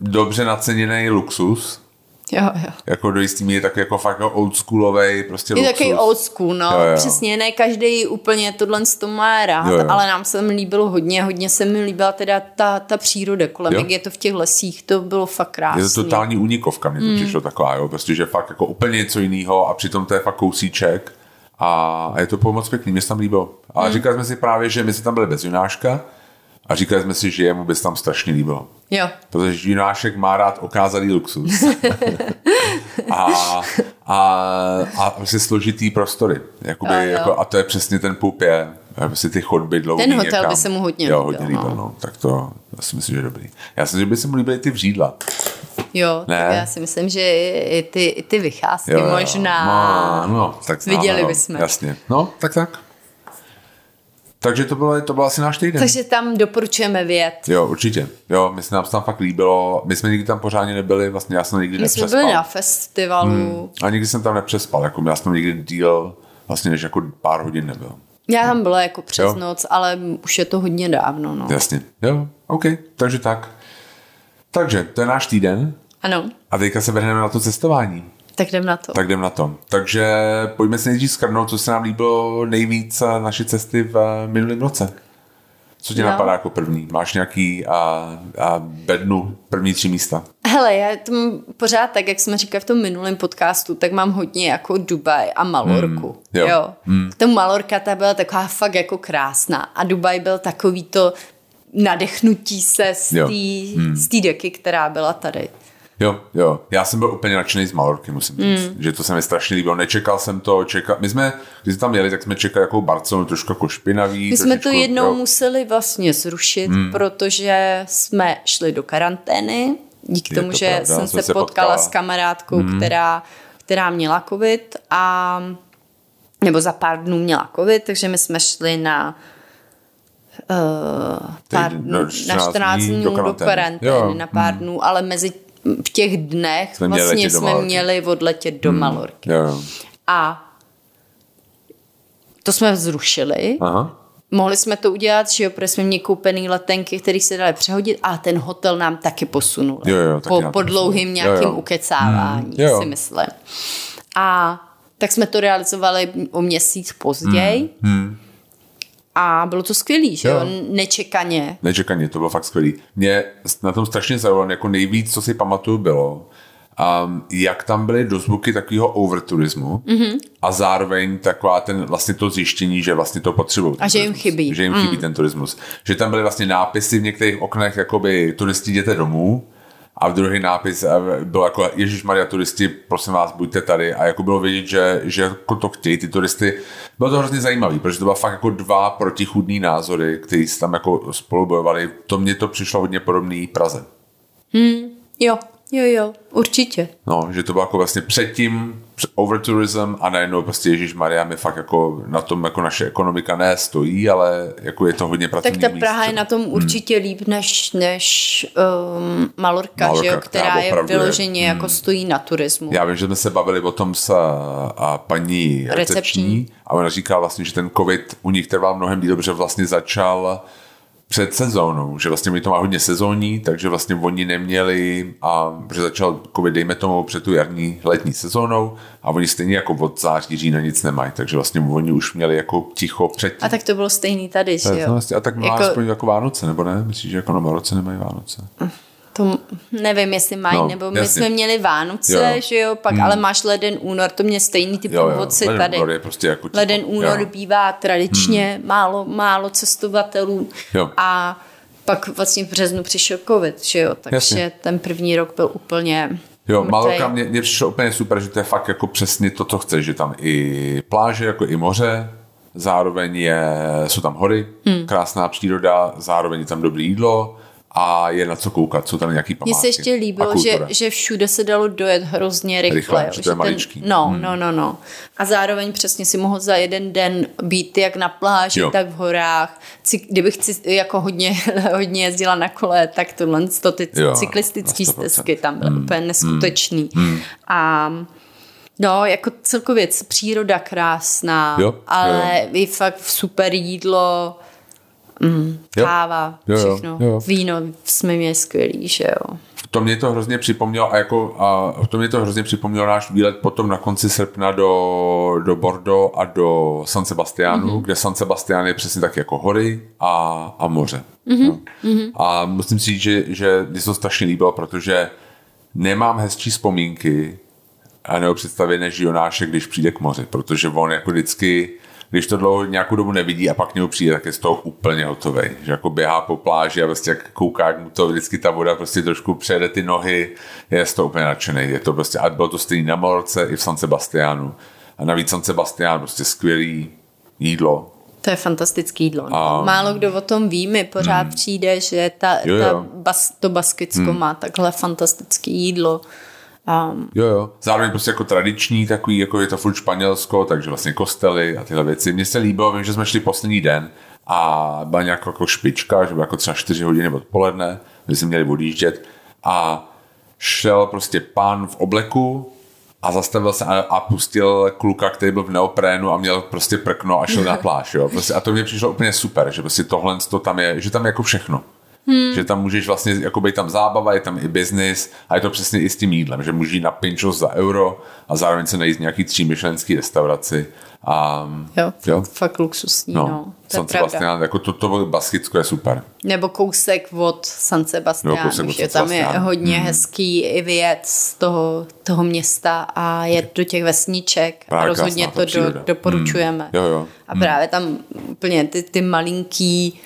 dobře naceněný luxus,
Jo, jo.
Jako do jistý míry tak jako fakt jako oldschoolovej, prostě
Je
luxus.
takový old school, no,
Jo, jo.
přesně, ne každý úplně tohle to má rád,
Jo, jo.
ale nám se mi líbilo hodně, hodně se mi líbila teda ta, ta příroda kolem,
Jo.
jak je to v těch lesích, to bylo fakt krásné.
Je to totální únikovka, mně to
Hmm.
přišlo taková, jo, prostě, že fakt jako úplně něco jiného a přitom to je fakt kousíček a je to moc pěkný, mě se tam líbilo. A
Hmm.
říkali jsme si právě, že my jsme tam byli bez Junáška a říkali jsme si, že jemu by se tam strašně líbilo.
Jo,
Protože Junášek má rád okázalý luxus. a, a, a prostě složitý prostory. Jakoby,
Jo, jo.
Jako, a to je přesně ten pup je. Prostě ty chodby dlouhý
Ten hotel
někam.
by se mu hodně
jo,
líbil,
hodně líbil,
no.
no. Tak to, to si myslím, že je dobrý. Já si myslím, že by se mu líbily ty vřídla.
jo,
Ne.
tak já si myslím, že i ty, i ty vycházky
Jo, jo, jo.
možná.
No, no, tak
Viděli
no,
bychom.
Jasně. No, tak tak. Takže to bylo, to byl asi náš týden.
Takže tam doporučujeme vět.
Jo, určitě. Jo, my se nám se tam fakt líbilo. My jsme nikdy tam pořádně nebyli, vlastně já jsem nikdy
My jsme
nepřespal.
byli na festivalu. Hmm.
A nikdy jsem tam nepřespal, jako já jsem tam nikdy díl, vlastně než jako pár hodin nebyl.
Já tam byla jako přes
Jo.
noc, ale už je to hodně dávno, no.
Jasně. Jo, OK, takže tak. Takže to je náš týden
Ano,
a teďka se vrhneme na to cestování.
Tak jdem na to.
Tak jdem na to. Takže pojďme si nejdřív skrnout, co se nám líbilo nejvíc naše cesty v eh, minulém roce. Co tě
Jo.
napadá jako první? Máš nějaký a, a bednu první tři místa?
Hele, já to mám pořád tak, jak jsme říkali v tom minulém podcastu, tak mám hodně jako Dubaj a Malorku.
Mm, jo.
jo. Mm. Ta Malorka ta byla taková fakt jako krásná a Dubaj byl takový to nadechnutí se z té mm. deky, která byla tady.
Jo, jo. Já jsem byl úplně nadšený z Malorky, musím říct.
Mm.
Že to se mi strašně líbilo. Nečekal jsem to. Čekal... My jsme, když jsme tam jeli, tak jsme čekali jako Barcelonu trošku jako špinavý.
My jsme to jednou
jo.
museli vlastně zrušit, mm. protože jsme šli do karantény. Díky
Je
tomu,
to
že
pravda,
jsem se
se
potkala
potkala.
s kamarádkou, mm. která, která měla covid a nebo za pár dnů měla covid, takže my jsme šli na uh, pár dnů,
na
na
14
14
dní do
do
karantény.
karantény,
Jo,
na pár dnů, ale mezi v těch dnech
Jsme měli
vlastně
do
jsme měli odletět do Malorky.
Jo, jo.
A to jsme zrušili.
Aha.
Mohli jsme to udělat, že jo, protože jsme měli koupený letenky, které se daly přehodit, a ten hotel nám taky posunul.
Jo, jo, taky
po, po dlouhým nějakým
Jo, jo.
ukecávání,
Hmm, jo.
si myslím. A tak jsme to realizovali o měsíc později. A bylo to skvělý, že jo,
Jo.
nečekaně.
Nečekaně, to bylo fakt skvělý. Mě na tom strašně zaujalo, jako nejvíc, co si pamatuju, bylo, um, jak tam byly dozvuky takového overturismu
Mhm.
mm-hmm. a zároveň taková ten vlastně to zjištění, že vlastně to potřebují.
A že jim chybí.
Že jim chybí ten turismus. Že tam byly vlastně nápisy v některých oknech, jakoby turisti jděte domů, a v druhý nápis eh, byl jako Ježíš Maria turisti, prosím vás, buďte tady. A jako bylo vidět, že, že jako to chtějí ty turisty. Bylo to hrozně zajímavé, protože to bylo fakt jako dva protichůdný názory, který se tam jako spolu bojovali. To mně to přišlo hodně podobný Praze.
Jo, jo, jo, určitě.
No, že to bylo jako vlastně předtím před- overtourism a najednou prostě Ježíš Maria mi fakt jako na tom jako naše ekonomika ne stojí, ale jako je to hodně
Tak
pracovní
ta
míst,
Praha je na tom určitě líp než, než um, Malorka,
Malorka,
že jo,
která
která je
opravdu je-
vyloženě jako stojí na turismu.
Já vím, že jsme se bavili o tom s a paní recepční,
Recepční.
a ona říká vlastně, že ten covid u nich trval mnohem díl, protože vlastně začal před sezónou, že vlastně mi to má hodně sezónní, takže vlastně oni neměli, a že začal covid, dejme tomu, před tu jarní letní sezónou a oni stejně jako od září, října nic nemají, takže vlastně oni už měli jako ticho předtím.
A tak to bylo stejný tady, že jo.
a tak má
Jako-
aspoň jako Vánoce, nebo ne? Myslíš, že jako na Vánoce nemají Vánoce?
To nevím, jestli mají,
No,
nebo my
jasně.
jsme měli Vánoce,
Jo.
jo. že jo, pak, hmm. ale máš leden, únor, to mě stejný ty průvodci
leden,
tady.
únor je prostě jako ticho.
Leden, únor
Jo.
bývá tradičně hmm. málo, málo cestovatelů
Jo.
a pak vlastně v březnu přišel covid, že jo, takže
Jasně.
ten první rok byl úplně
Jo,
mrtvej.
Malorka mě, mě přišlo úplně super, že to je fakt jako přesně to, co chceš, že tam i pláže, jako i moře, zároveň je, jsou tam hory, hmm. krásná příroda, zároveň je tam dobré jídlo a je na co koukat, jsou tam nějaký
Mně
památky.
se ještě líbilo, že, že všude se dalo dojet hrozně rychle.
Rychle,
jo,
že to je
ten-
maličký.
No,
Hmm.
no, no, no. A zároveň přesně si mohl za jeden den být jak na pláži,
Jo.
tak v horách. Cy- Kdybych jako hodně, hodně jezdila na kole, tak tohle to ty
Jo,
cyklistické
na 100%.
stezky tam byly úplně neskutečný. A No, jako celkově příroda krásná,
Jo,
ale i fakt super jídlo, mm,
Jo.
káva,
Jo, jo,
všechno.
jo.
Víno jsme měli skvělý, že jo.
to mě to hrozně připomnělo a jako a to mě to hrozně připomnělo náš výlet potom na konci srpna do, do Bordeaux a do San Sebastianu, mm-hmm. kde San Sebastian je přesně tak jako hory a, a moře. Mm-hmm. No. Mm-hmm. A musím si říct, že, že mě to strašně líbilo, protože nemám hezčí vzpomínky a nebo představy než Jonáše, když přijde k moři, protože on jako vždycky když to dlouho nějakou dobu nevidí a pak k němu přijde, tak je z toho úplně hotový. Že jako běhá po pláži a prostě jak kouká, jak mu to vždycky ta voda prostě trošku přejede ty nohy, je z toho úplně nadšený. Je to prostě, a bylo to stejný na Morce i v San Sebastianu. A navíc San Sebastián prostě skvělý jídlo,
to je fantastické jídlo. No. A... Málo kdo o tom ví, mi pořád hmm. přijde, že ta, jo, jo. ta bas, to Baskicko hmm. má takhle fantastické jídlo.
Um, jo, jo. Zároveň prostě jako tradiční, takový, jako je to furt Španělsko, takže vlastně kostely a tyhle věci. Mně se líbilo, vím, že jsme šli poslední den a byla nějaká jako špička, že bylo jako třeba 4 hodiny odpoledne, kdy jsme měli odjíždět a šel prostě pán v obleku a zastavil se a, a pustil kluka, který byl v neoprénu a měl prostě prkno a šel na pláž. Jo. Prostě, a to mě přišlo úplně super, že prostě tohle to tam je, že tam je jako všechno. Hmm. Že tam můžeš vlastně, jako být tam zábava, je tam i biznis a je to přesně i s tím jídlem, že můžeš jít na pinčos za euro a zároveň se najít nějaký třímyšlenský restauraci. A,
jo, jo, fakt luxusní, no. no
to San Sebastian, jako to, to Baskicko je super.
Nebo kousek od San Sebastian, kousek od tam je hodně hmm. hezký i věc z toho, toho města a je do těch vesniček Právě a rozhodně to do, doporučujeme. Hmm.
Jo, jo.
A právě tam úplně ty, ty malinký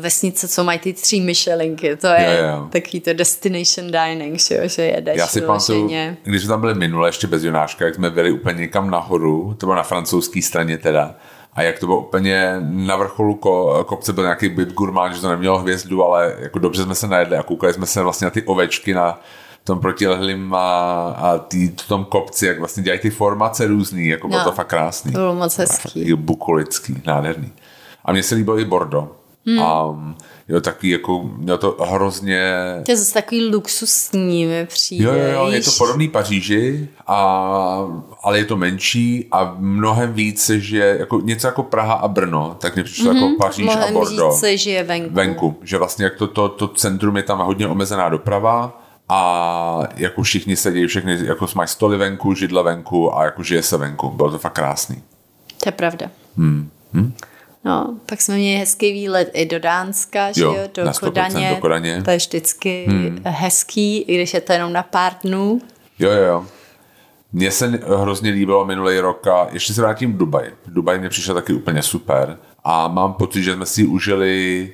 vesnice, co mají ty tři myšelinky. To je jo, jo. takový to destination dining, že, jo, že jedeš
Já si pamatuju, když jsme tam byli minule, ještě bez Jonáška, jak jsme byli úplně někam nahoru, to bylo na francouzské straně teda, a jak to bylo úplně na vrcholu ko, kopce byl nějaký byt gurmán, že to nemělo hvězdu, ale jako dobře jsme se najedli a koukali jsme se vlastně na ty ovečky na tom protilehlým a, a tý, tom kopci, jak vlastně dělají ty formace různý, jako bylo no, to fakt krásný.
To bylo moc hezký.
Bukolický, nádherný. A mně se líbilo i Bordeaux. Hmm. A jo, taky jako, mělo to hrozně...
To je zase takový luxusní mi přijde.
Jo, jo, jo, je to podobný Paříži, a, ale je to menší a mnohem víc že jako něco jako Praha a Brno, tak mě přišlo mm-hmm, jako mhm, Paříž a Bordeaux.
Víc že je venku.
Venku, že vlastně jak to, to, to centrum je tam hodně omezená doprava, a jako všichni sedí, všechny jako mají stoly venku, židle venku a jako žije se venku. Bylo to fakt krásný.
To je pravda.
Hmm. Hmm?
No, pak jsme měli hezký výlet i do Dánska, že jo, do, Kodaně.
do Kodaně.
To je vždycky hmm. hezký, i když je to jenom na pár dnů.
Jo, jo, jo. Mně se hrozně líbilo minulý rok a ještě se vrátím v Dubaj. Dubaj mě přišel taky úplně super a mám pocit, že jsme si užili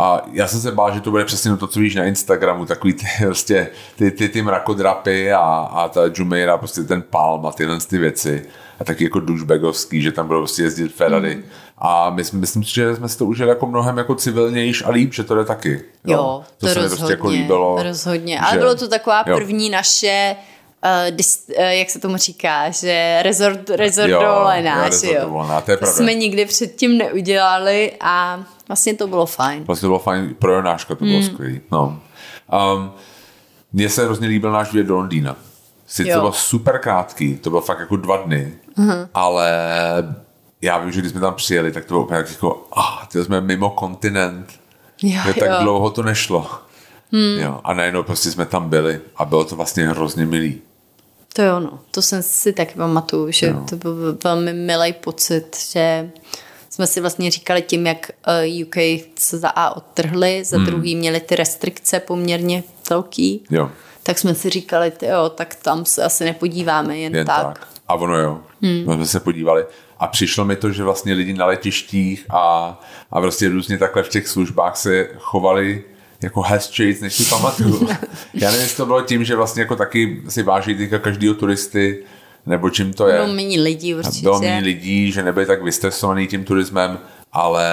a já jsem se bál, že to bude přesně to, co víš na Instagramu, takový ty, prostě, ty, ty, ty mrakodrapy a, a ta Jumeirah, prostě ten palm a tyhle ty věci. A taky jako douchebagovský, že tam bylo prostě jezdit Ferrari. Mm. A my, myslím si, že jsme si to užili jako mnohem jako civilnější a líp, že to jde taky.
Jo, jo to, to se rozhodně, mi prostě jako líbilo. Rozhodně, ale že, bylo to taková jo. první naše Uh, dis, uh, jak se tomu říká, že resort, resort jo, dovolená, jo, resort jo. Dovolená,
to je pravda.
jsme nikdy předtím neudělali a vlastně to bylo fajn.
Vlastně to bylo fajn, pro Jonáška to bylo hmm. skvělé. No. Um, mně se hrozně líbil náš výlet do Londýna. Sice to bylo super krátký, to bylo fakt jako dva dny, uh-huh. ale já vím, že když jsme tam přijeli, tak to bylo úplně jako, ah, ty jsme mimo kontinent. Jo, že tak jo. dlouho to nešlo. Hmm. Jo, a najednou prostě jsme tam byli a bylo to vlastně hrozně milý.
To jo, no. To jsem si taky pamatuju, že jo. to byl velmi milý pocit, že jsme si vlastně říkali tím, jak eh, UK se za A odtrhli, za hmm. druhý měli ty restrikce poměrně velký.
Jo.
Tak jsme si říkali, jo, tak tam se asi nepodíváme jen, jen tak. tak.
A ono jo. Hmm. My jsme se podívali. A přišlo mi to, že vlastně lidi na letištích a, a prostě různě takhle v těch službách se chovali jako hezčejc, než si pamatuju. Já nevím, jestli to bylo tím, že vlastně jako taky si váží teďka každýho turisty, nebo čím to je.
Bylo méně lidí určitě.
Bylo méně lidí, že nebyli tak vystresovaný tím turismem, ale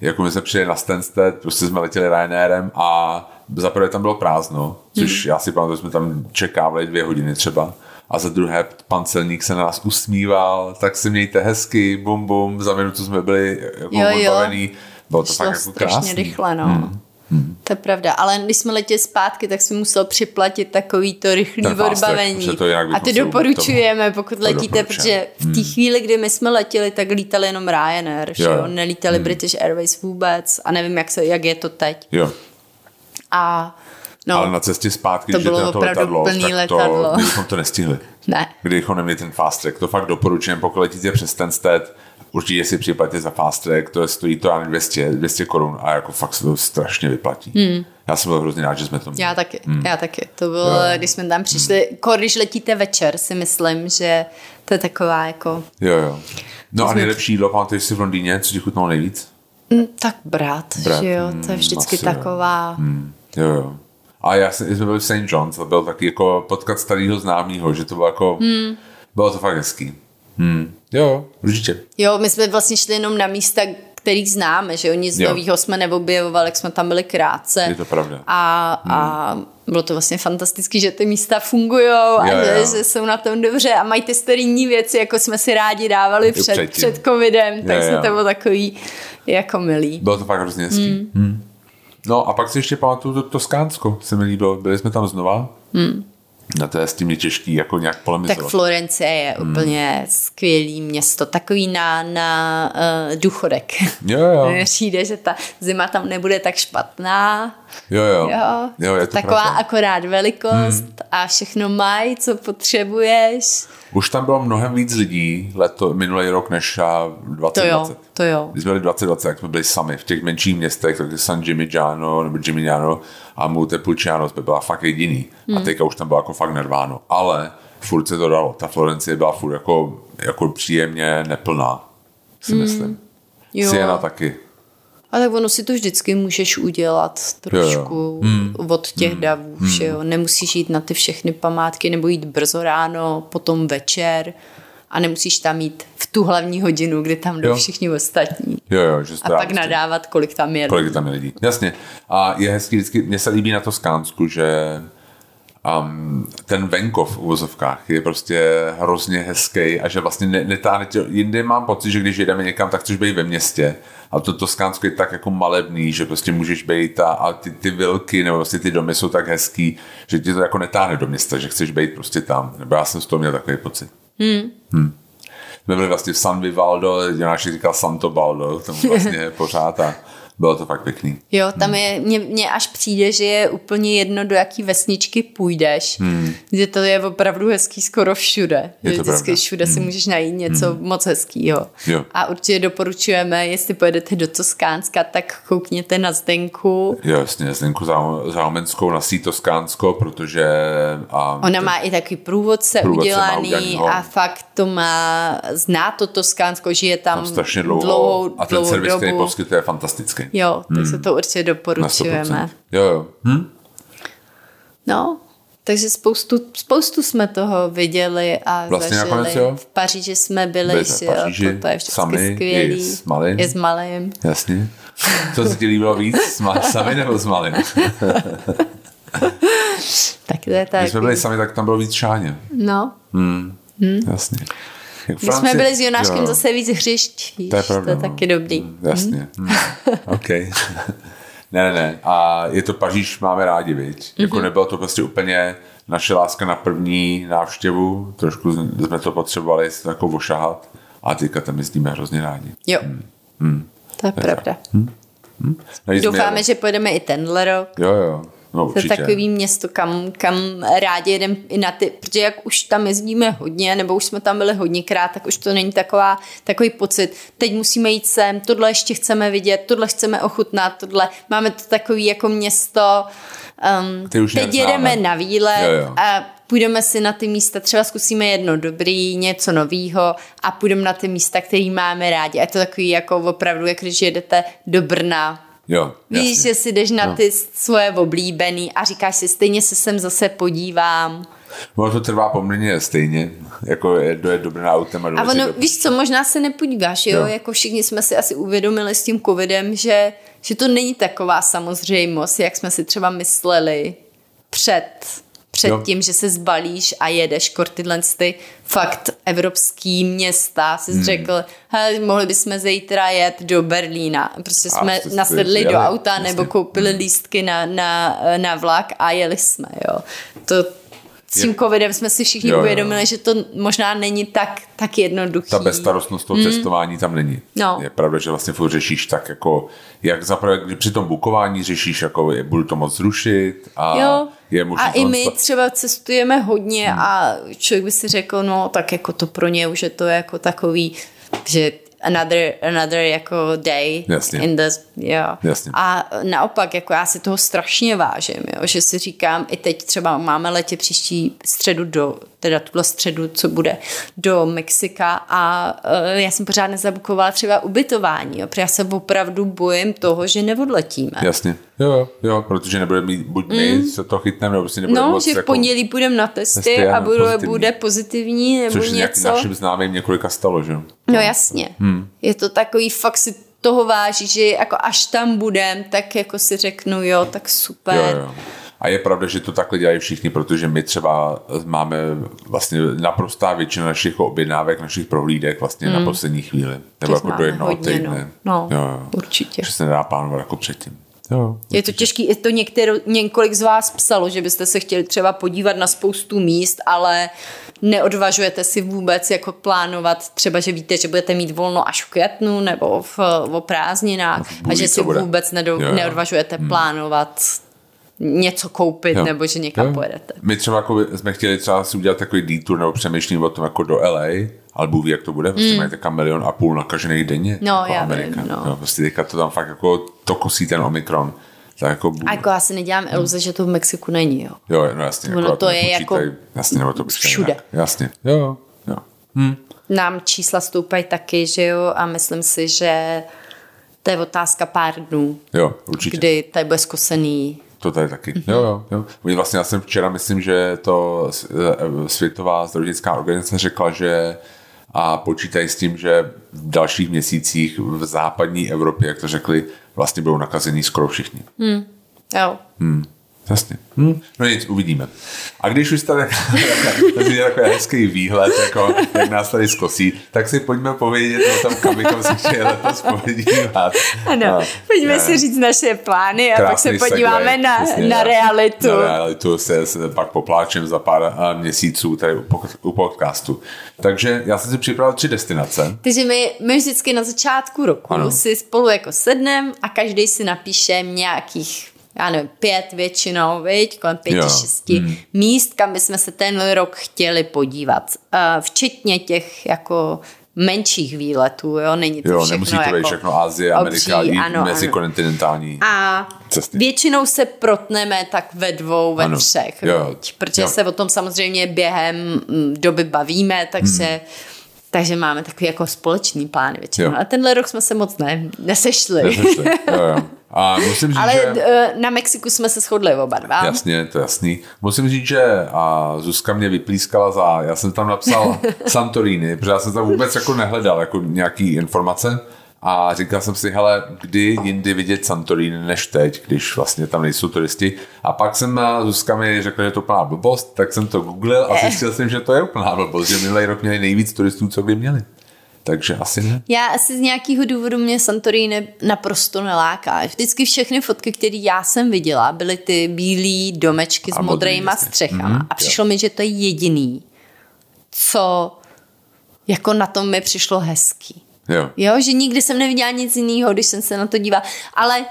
jako my jsme přijeli na Stansted, prostě jsme letěli Ryanairem a zaprvé tam bylo prázdno, což hmm. já si pamatuju, že jsme tam čekávali dvě hodiny třeba a za druhé pan celník se na nás usmíval, tak se mějte hezky, bum bum, za minutu jsme byli jako jo, odbavený. Bylo to Šlo fakt jako krásný.
rychle, no. Hmm. Hmm. To je pravda, ale když jsme letěli zpátky, tak jsme musel připlatit takový to rychlý odbavení. a ty doporučujeme, pokud to letíte, protože v té hmm. chvíli, kdy my jsme letěli, tak lítali jenom Ryanair, jo. že jo? nelítali hmm. British Airways vůbec a nevím, jak, se, jak je to teď.
Jo.
A
No, ale na cestě zpátky,
to
když
bylo
to letadlo,
plný
tak
letadlo.
to, bychom to nestihli.
Ne.
Kdybychom neměli ten fast track, to fakt doporučujem, pokud letíte přes ten stet, určitě si připlatíte za fast track, to je, stojí to ani 200, 200 korun a jako fakt se to strašně vyplatí. Hmm. Já jsem byl hrozně rád, že jsme to měli.
Já taky, hmm. já taky. To bylo, jo. když jsme tam přišli, hmm. když letíte večer, si myslím, že to je taková jako...
Jo, jo. No a nejlepší jídlo, pamatuješ si v Londýně, co ti chutnalo nejvíc?
Mm, tak brat, brat, že jo, to je vždycky
asi, jo.
taková...
Hmm. Jo, jo. A já jsem, jsme byli v St. John's a byl taky jako potkat starého známého, že to bylo jako, hmm. bylo to fakt hezký. Hmm. Jo, určitě.
Jo, my jsme vlastně šli jenom na místa, který známe, že jo, nic
Jo.
nového jsme neobjevovali, jak jsme tam byli krátce.
Je to pravda.
A, a bylo to vlastně fantastický, že ty místa fungují a
Jo,
že,
jo.
že jsou na tom dobře a mají ty starý věci, jako jsme si rádi dávali před, před covidem, tak
Jo,
se
jo.
to bylo takový jako milý.
Bylo to fakt hrozně hezký. Hmm. Hmm. No a pak si ještě pamatuju to Toskánsko, se mi líbilo. Byli jsme tam znova. Hmm. Na to je s tím je těžký jako nějak
Tak
polemizovat.
Florence je
Hmm.
úplně skvělý město, takový na, na uh, důchodek.
Jo, jo.
Přijde, že ta zima tam nebude tak špatná.
Jo, jo.
Jo,
jo je to
taková
pravda.
akorát velikost hmm. a všechno mají, co potřebuješ.
Už tam bylo mnohem víc lidí leto, minulý rok než a,
To
2020.
jo, to jo.
Když jsme byli 2020, jak jsme byli sami v těch menších městech, tak San Gimignano nebo Gimignano a Montepulciano jsme byla fakt jediný. Hmm. A teďka už tam bylo jako fakt narváno. Ale furt se to dalo. Ta Florencie byla furt jako, jako příjemně neplná, si myslím.
Hmm. Jo.
Siena taky.
A tak ono si to vždycky můžeš udělat trošku hmm. od těch davů, že jo. Nemusíš jít na ty všechny památky nebo jít brzo ráno, potom večer a nemusíš tam jít v tu hlavní hodinu, kdy tam jdou
Jo.
všichni ostatní.
Jo, jo, že
A pak nadávat, kolik tam je.
kolik tam je lidí. Jasně. A je hezký vždycky, mně se líbí na to Skánsku, že um, ten venkov v uvozovkách je prostě hrozně hezký a že vlastně ne, netáhne tě, jindy mám pocit, že když jedeme někam, tak chceš být ve městě a to Toskánsko je tak jako malebný, že prostě můžeš být a, a ty, ty vilky nebo vlastně ty domy jsou tak hezký, že ti to jako netáhne do města, že chceš být prostě tam. Nebo já jsem z toho měl takový pocit.
Hmm.
Hmm. Jsme byli vlastně v San Vivaldo, Jonáš říkal Santo Baldo, tam vlastně pořád a bylo to fakt pěkný.
Jo, tam je, mně, mně až přijde, že je úplně jedno, do jaký vesničky půjdeš, hmm. že to je opravdu hezký skoro všude.
Je
že
to
vždycky
pravda.
všude si můžeš najít něco hmm. moc hezkýho.
Jo.
A určitě doporučujeme, jestli pojedete do Toskánska, tak koukněte na Zdenku.
Jo, jasně, Zdenku Zaumenskou na sí Toskánsko, protože... A
Ona má i taky průvodce,
Průvodce
udělaný
udělanýho.
a fakt to má, zná to Toskánsko, žije tam,
tam strašně dlouho,
dlouhou,
a ten
dlouhou
servis,
dobu.
který poskytuje, je fantastický.
Jo, tak se to určitě
Na
doporučujeme.
100%. Jo, jo. Hm?
No, takže spoustu, spoustu jsme toho viděli a
Vlastně
zažili.
nakonec jo.
V Paříži jsme byli,
Byli jsme
jo,
Paříži,
to, to je vždycky
sami,
skvělý.
i s malým.
I s malým.
Jasně. Co se ti líbilo víc, s ma- sami nebo s malým?
Tak to je tak.
Když jsme byli sami, tak tam bylo víc šáně.
No,
Hmm. Jasně.
My jsme byli s Jonáškem
jo.
zase víc hřišť, víš,
To je pravda.
to je
no.
taky dobrý.
Mm, Jasně. Hmm. OK. ne, ne, ne. A je to Paříž máme rádi, viď?
Mhm.
Jako nebylo to prostě úplně naše láska na první návštěvu. Trošku jsme to potřebovali se jako ošahat. A teďka tam jezdíme hrozně rádi.
Jo,
Hmm.
to je pravda.
Navíc jsme
Doufáme,
jeli-
že pojedeme i tenhle rok.
Jo, jo. No,
To je takový město, kam, kam rádi jedem i na ty, protože jak už tam jezdíme hodně, nebo už jsme tam byli hodněkrát, tak už to není taková, takový pocit, teď musíme jít sem, tohle ještě chceme vidět, tohle chceme ochutnat, tohle, máme to takový jako město, um,
Ty už
teď jedeme na výlet
Jo, jo.
a půjdeme si na ty místa, třeba zkusíme jedno dobrý, něco novýho a půjdeme na ty místa, který máme rádi. A je to takový jako opravdu, jak když jedete do Brna,
Jo,
Víš,
jasně.
že si jdeš na
No.
ty svoje oblíbený a říkáš si, stejně se sem zase podívám.
Ono to trvá poměrně stejně, jako je, dojet dobré na autem a
A ono,
do-
víš co, možná se nepodíváš, jo?
Jo.
Jako všichni jsme si asi uvědomili s tím covidem, že, že to není taková samozřejmost, jak jsme si třeba mysleli před, před
Jo.
tím, že se zbalíš a jedeš kor tyhle ty fakt evropský města. Jsi hmm. řekl, hele, mohli bychom zítra jet do Berlína. Prostě
A
jsme
si
nasedli
jeli,
do auta
jasně.
nebo koupili lístky na, na, na vlak a jeli jsme, jo. To s tím covidem jsme si všichni
Jo, jo.
uvědomili, že to možná není tak, tak jednoduchý.
ta bezstarostnost toho cestování tam není.
Hmm. No.
Je pravda, že vlastně furt řešíš tak jako, jak zaprvé, při tom bukování řešíš, jako je, budu to moc zrušit a
Jo.
Je možný
a i my třeba cestujeme hodně
Hmm.
a člověk by si řekl, no tak jako to pro ně už je to jako takový, že another, another jako day
Jasně.
in the, jo.
Jasně.
A naopak, jako já si toho strašně vážím, jo, že si říkám, i teď třeba máme letě příští středu do, teda tuhle středu, co bude, do Mexika a uh, já jsem pořád nezabukovala třeba ubytování, jo, protože já se opravdu bojím toho, že neodletíme.
Jasně. Jo, jo, jo, protože nebude mít, buď my se to chytneme, nebo prostě nebude
Mm. No,
moc
že v
jako,
pondělí půjdeme na testy,
testy,
a bude,
pozitivní.
bude pozitivní nebo
což
něco.
našim známým několika stalo, že jo?
No jasně. Hmm. Je to takový, fakt si toho váží, že jako až tam budem, tak jako si řeknu, jo, tak super.
Jo, jo. A je pravda, že to takhle dělají všichni, protože my třeba máme vlastně naprostá většina našich objednávek, našich prohlídek vlastně na poslední chvíli. Nebo jako do jednoho
hodně,
týdne.
no. No,
jo, jo.
určitě.
Že se nedá plánovat jako předtím. Jo.
Je to těžký, je to některý, několik z vás psalo, že byste se chtěli třeba podívat na spoustu míst, ale neodvažujete si vůbec jako plánovat, třeba, že víte, že budete mít volno až v květnu nebo v, o prázdninách
No,
a že si
bude.
vůbec nedo,
Jo, jo.
neodvažujete plánovat něco koupit
Jo.
nebo že někam
Jo.
pojedete.
My třeba jako jsme chtěli třeba si udělat takový detour nebo přemýšlím o tom jako do LA, ale Bůh ví, jak to bude. Prostě mm. mají taká milion a půl nakažených denně.
No,
jako
já
Amerika.
vím, no.
Jo, prostě teďka to tam fakt jako to kosí ten Omikron. Tak jako,
A jako já si nedělám iluze, že to v Mexiku není, jo.
jo, no jasně.
Ono
jako,
to je jako
jasně, nebo to
všude.
Nějak, jasně. Jo, jo, jo.
Nám čísla stoupají taky, že jo, a myslím si, že to je otázka pár dnů,
Jo, určitě.
kdy tady bude zkosený.
To tady taky.
Mhm.
Jo, jo, jo. Oni Vlastně já jsem včera, myslím, že to s- eh, Světová zdravotnická organizace řekla, že a počítají s tím, že v dalších měsících v západní Evropě, jak to řekli, vlastně budou nakazení skoro všichni.
Jo.
Hmm. Jasně. Hmm. No nic, uvidíme. A když už tady je takový hezký výhled, jako, jak nás tady zkosí, tak si pojďme povědět o tom, kam bychom se chtěli letos podívat.
Ano,
A,
pojďme
ne.
si říct naše plány a pak se
Krásný
podíváme
segue,
na,
přesně,
na realitu.
Na realitu se, se pak popláčem za pár a, měsíců tady u, u podcastu. Takže já jsem si připravil tři destinace.
Takže my, my vždycky na začátku roku
Ano.
ano. si spolu jako sednem a každý si napíše nějakých já nevím, pět většinou, viď, kolem pěti,
Jo.
šesti
Hmm.
míst, kam bychom se ten rok chtěli podívat. Uh, včetně těch jako menších výletů, jo, není to
Jo,
všechno
nemusí to
jako
být všechno Asie, Amerika,
obří, ano,
mezikontinentální.
A
Cesty.
většinou se protneme tak ve dvou, ve
Ano.
třech,
Jo.
viď? protože
Jo.
se o tom samozřejmě během mm, doby bavíme, takže, hmm. Takže máme takový jako společný plán většinou.
Jo.
A tenhle rok jsme se moc ne, nesešli.
Nesešli. jo, jo. A musím říct,
Ale
že...
eh, na Mexiku jsme se shodli oba dva.
Jasně, to je jasný. Musím říct, že a Zuzka mě vyplískala za, já jsem tam napsal Santorini, protože já jsem tam vůbec jako nehledal jako nějaký informace a říkal jsem si, hele, kdy jindy vidět Santorini než teď, když vlastně tam nejsou turisti. A pak jsem, a Zuzka mi řekla, že je to úplná blbost, tak jsem to googlil a zjistil jsem, že to je úplná blbost, že minulý rok měli nejvíc turistů, co by měli. Takže asi ne.
Já asi z nějakého důvodu mě Santorini naprosto neláká. Vždycky všechny fotky, které já jsem viděla, byly ty bílé domečky
A
s
modrý,
modrýma
jasně.
střechama.
Mhm,
a přišlo mi, že to je jediný, co jako na tom mi přišlo hezký.
Jo.
Jo, že nikdy jsem neviděla nic jiného, když jsem se na to dívala. Ale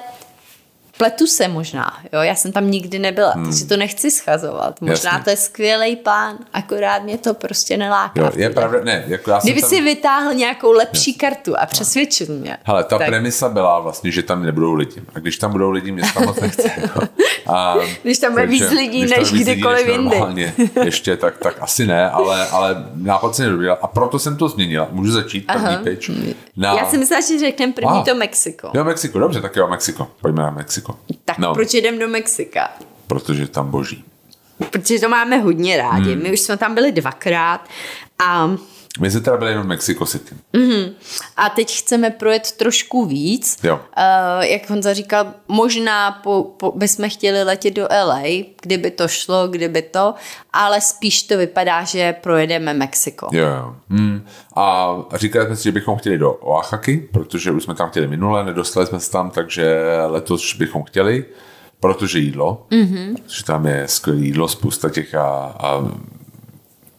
pletu se možná, jo, já jsem tam nikdy nebyla, hmm. takže to nechci schazovat. Možná
Jasně.
to je skvělý plán, akorát mě to prostě neláká.
Jo, je pravda, ne, jako já jsem
Kdyby
tam...
si vytáhl nějakou lepší kartu a přesvědčil mě.
Hele, ta
tak,
premisa byla vlastně, že tam nebudou lidi. A když tam budou lidi, mě tam moc nechce. A,
Když tam bude víc lidí, než kdykoliv jindy.
ještě, tak, tak asi ne, ale, ale nápad se nedobíral. A proto jsem to změnila. Můžu začít, první pitch. Na...
Já si myslela, že řekneme první
Aha.
to Mexiko.
Jo, Mexiko, dobře, tak jo, Mexiko. Pojďme na Mexiko.
Tak
no,
proč jdem do Mexika?
Protože tam boží.
Protože to máme hodně rádi.
Hmm.
My už jsme tam byli dvakrát a,
My jsme teda byli jenom v Mexico City.
a teď chceme projet trošku víc.
Jo.
Uh, jak Honza říkal, možná po, po, bychom chtěli letět do LA, kdyby to šlo, kdyby to, ale spíš to vypadá, že projedeme Mexiko.
Jo, jo. Hmm. A říkali jsme si, že bychom chtěli do Oaxaky, protože už jsme tam chtěli minule, nedostali jsme se tam, takže letos bychom chtěli. protože jídlo, mm-hmm. protože tam je skvělé jídlo, spousta těch a, a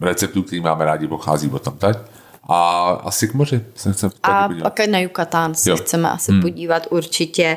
receptů, které máme rádi, pochází od tam teď. A asi k moři se chceme
A pak na Yucatán se jo. chceme asi hmm. podívat určitě.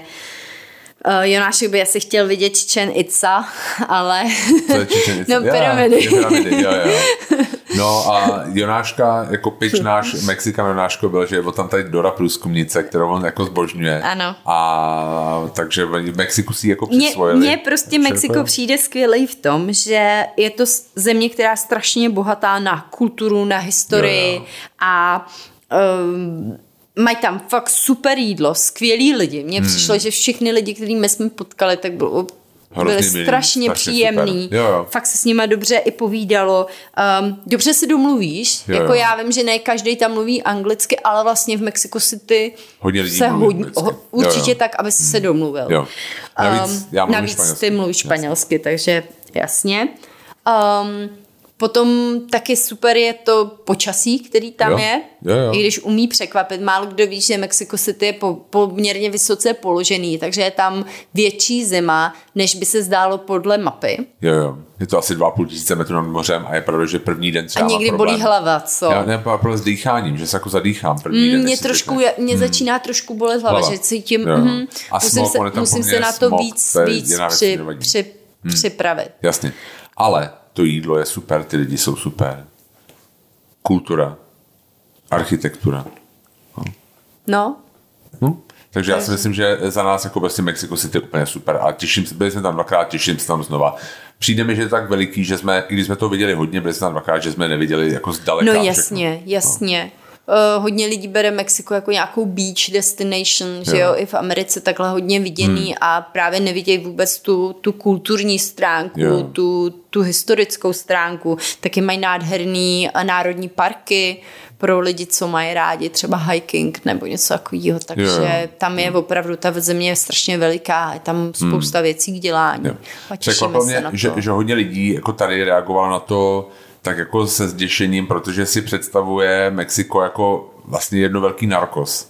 Uh, Jonášek by asi chtěl vidět Chichen Itza, ale...
Co je Chichen Itza?
No, pyramidy.
Ja, pyramidy, jo, jo. No a Jonáška, jako pitch náš Mexikan Jonáško byl, že je tam tady Dora průzkumnice, kterou on jako zbožňuje.
Ano.
A takže v Mexiku si jako přisvojili.
Mně prostě Mexiko přijde skvělý v tom, že je to země, která je strašně bohatá na kulturu, na historii jo, jo. a um, mají tam fakt super jídlo, skvělí lidi. Mně hmm. přišlo, že všechny lidi, kterými jsme potkali, tak bylo byli strašně, strašně příjemný.
Jo, jo.
Fakt se s nima dobře i povídalo. Um, dobře si domluvíš. Jo, jako jo. já vím, že ne každý tam mluví anglicky, ale vlastně v Mexico City
hodně lidí
se hodně,
ho,
určitě
jo, jo.
tak, aby si se domluvil.
Jo. Navíc, um, já
navíc
španělsky.
ty mluvíš španělsky, jasně. takže jasně. Um, Potom taky super je to počasí, který tam
Jo,
je,
jo, jo.
i když umí překvapit. Málo kdo ví, že Mexico City je po, poměrně vysoce položený, takže je tam větší zima, než by se zdálo podle mapy.
Jo, jo. Je to asi 2,5 tisíce metrů nad mořem a je pravda, že první den třeba
A někdy
má
bolí
problém.
hlava, co?
Já ne, problém s dýcháním, že se jako zadýchám první den.
Mě trošku, mě hmm. začíná trošku bolet hlava,
Hlava.
že cítím,
Jo.
mm,
A
musím,
smog,
se, musím se na to
smog,
víc,
to
víc při, při, připravit.
Jasně. Ale to jídlo je super, ty lidi jsou super. Kultura, architektura.
No,
Hm? Takže já si myslím, že za nás jako prostě Mexico City je úplně super a těším se, byli jsme tam dvakrát, těším se tam znova. Přijde mi, že je tak veliký, že jsme, i když jsme to viděli hodně, byli jsme tam dvakrát, že jsme neviděli jako zdaleka.
no
všechno.
jasně, jasně. Uh, hodně lidí bere Mexiko jako nějakou beach destination, že
Jo.
jo, i v Americe takhle hodně viděný hmm. a právě nevidějí vůbec tu, tu kulturní stránku,
Jo.
tu, tu historickou stránku. Taky mají nádherný eh, národní parky pro lidi, co mají rádi třeba hiking nebo něco takového, takže
Jo.
tam je opravdu, ta země je strašně veliká, je tam spousta věcí k dělání.
Jo.
A těšíme
Překvapilo
se
mě,
na to.
že, že hodně lidí jako tady reagovalo na to tak jako se zděšením, protože si představuje Mexiko jako vlastně jedno velký narkos.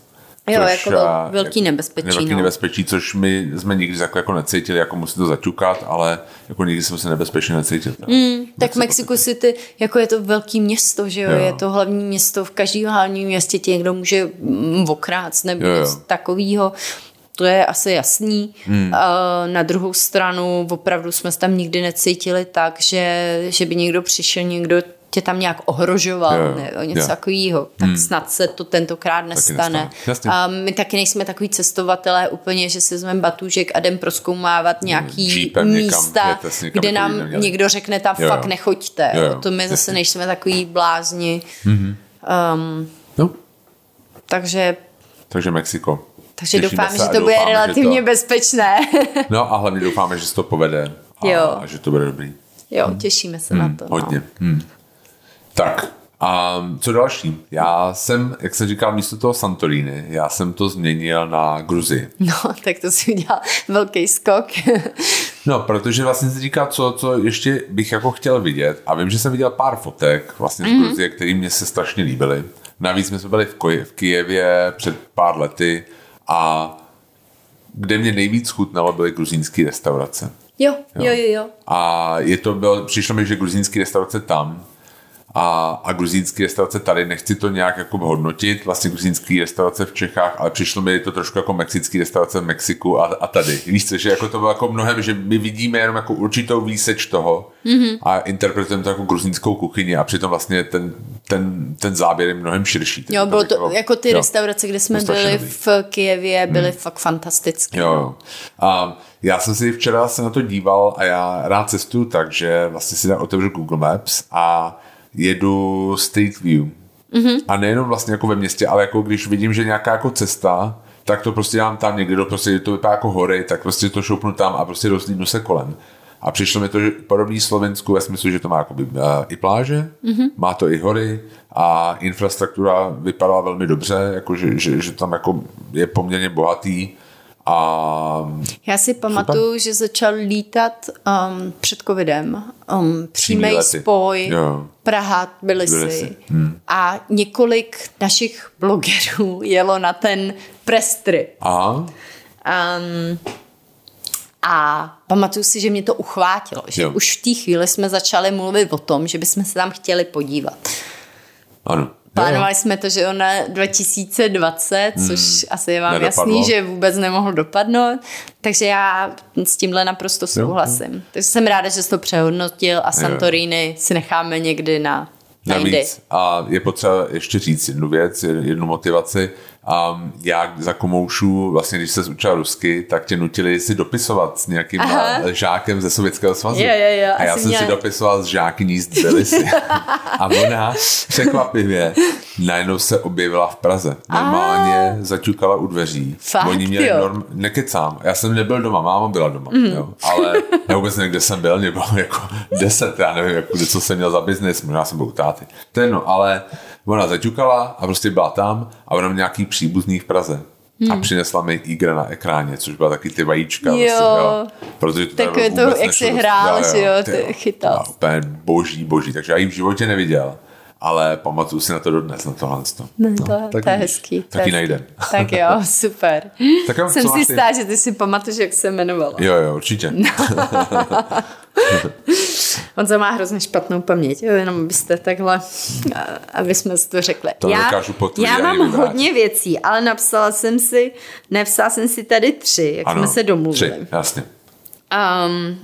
Jo,
Což,
jako vel- velký nebezpečí,
Velký
no.
nebezpečí, což my jsme nikdy jako, jako necítili, jako musí to zaťukat, ale jako nikdy jsme se nebezpečně necítili.
Mm, tak Mexico City, jako je to velký město, že jo?
Jo.
je to hlavní město, v každém hlavním městě tě někdo může mm, okrát nebo
Jo, jo.
něco takového. To je asi jasný. Hmm. Na druhou stranu opravdu jsme se tam nikdy necítili tak, že, že by někdo přišel, někdo tě tam nějak ohrožoval,
Jo, jo.
nebo něco
Jo.
takového. Tak snad se to tentokrát nestane.
nestane.
A my taky nejsme takový cestovatelé úplně, že si vezmeme batůžek a jdem proskoumávat nějaký
Jeepem někam,
místa,
si někam,
kde
jako
nám
neměli.
někdo řekne, tam
Jo,
fakt nechoďte.
Jo,
Jo. To my zase nejsme takový blázni. Um,
No,
takže
takže Mexiko.
Takže
Těšíme
doufám,
se
že to bude
doufáme, že
relativně
to-
bezpečné.
No a hlavně doufáme, že se to povede a,
Jo.
a že to bude dobrý.
jo, těšíme se na to. no.
Hodně. Hmm. Tak, a co další? Já jsem, jak jsem říkal, místo toho Santorini, já jsem to změnil na Gruzii.
No, tak to si udělal velký skok.
No, protože vlastně si říkal, co, co ještě bych jako chtěl vidět. A vím, že jsem viděl pár fotek vlastně z Gruzie, které mě se strašně líbily. Navíc my jsme byli v, Koji- v Kijevě před pár lety a kde mě nejvíc chutnalo, byly gruzínské restaurace.
jo, jo, jo, jo.
A je to bylo, přišlo mi, že gruzínský restaurace tam a, a gruzínský restaurace tady, nechci to nějak jako hodnotit, vlastně gruzínský restaurace v Čechách, ale přišlo mi to trošku jako mexický restaurace v Mexiku a, a tady. Víš co, že jako to bylo jako mnohem, že my vidíme jenom jako určitou výseč toho mm-hmm. a interpretujeme to jako gruzínskou kuchyni a přitom vlastně ten, ten, ten záběr je mnohem širší.
Jo, bylo to, jako ty
jo.
restaurace, kde jsme byli v Kijevě, byly fakt fantastické.
Jo, jo. A já jsem si včera se na to díval a já rád cestuju tak, že vlastně si tam otevřu Google Maps a jedu Street View. Mm-hmm. A nejenom vlastně jako ve městě, ale jako když vidím, že nějaká jako cesta, tak to prostě dám tam někde, do, prostě to vypadá jako hory, tak prostě to šoupnu tam a prostě rozlídnu se kolem. A přišlo mi to že podobný Slovensku ve smyslu, že to má jakoby, uh, i pláže, mm-hmm. má to i hory a infrastruktura vypadala velmi dobře, jako že, že, že tam jako je poměrně bohatý a
Já si pamatuju, že začal lítat um, před covidem um, přímý spoj
Jo.
Praha, Tbilisi.
Tbilisi. Hmm.
A několik našich blogerů jelo na ten press trip.
Aha,
Um, A pamatuju si, že mě to uchvátilo, že
Jo.
už v té chvíli jsme začali mluvit o tom, že bychom se tam chtěli podívat.
Ano.
Plánovali jsme to, že jo, na 2020, což asi je vám
Hmm. Nedopadlo.
jasný, že vůbec nemohl dopadnout. Takže já s tímhle naprosto souhlasím. Takže jsem ráda, že jsi to přehodnotil a Santorini si necháme někdy na.
Navíc, a je potřeba ještě říct jednu věc, jednu motivaci. Um, já za komoušu, vlastně když se učil rusky, tak tě nutili si dopisovat s nějakým
Aha.
žákem ze Sovětského svazu.
Jo, jo, jo,
a já jsem si
měla-
dopisoval s žákyní z Tbilisi. a ona překvapivě najednou se objevila v Praze. Normálně zaťukala u dveří.
Fakt,
Oni měli
jo?
norm... Nekecám. Já jsem nebyl doma, máma byla doma. Mm. Jo. Ale já vůbec nevím, kde jsem byl. Mě bylo jako deset, já nevím, jako, co jsem měl za biznis. Možná jsem byl u táty. To je jedno, ale ona zaťukala a prostě byla tam a ona měla nějaký příbuzný v Praze. A přinesla mi Igra na ekráně, což byla taky ty vajíčka.
Hmm. Jo.
Prostě, jo. Protože to
Takové to, jak jsi
nešlo.
hrál, že jo,
ty
ty chytal.
A úplně boží, boží. Takže já ji v životě neviděl. Ale pamatuju si na to dodnes, na tohle.
No, to,
tak
to je hezký.
Taky najdem.
Tak jo, super.
Tak jo,
Jsem si jistá, že ty si pamatuješ, jak se jmenovala.
Jo, jo, určitě.
On má hrozně špatnou paměť, jo, jenom abyste takhle, aby jsme si to řekli.
To
já
ani
mám
vyvrátit.
hodně věcí, ale napsala jsem si, nepsala jsem si tady tři, jak jsme se domluvili.
Tři, jasně.
Um,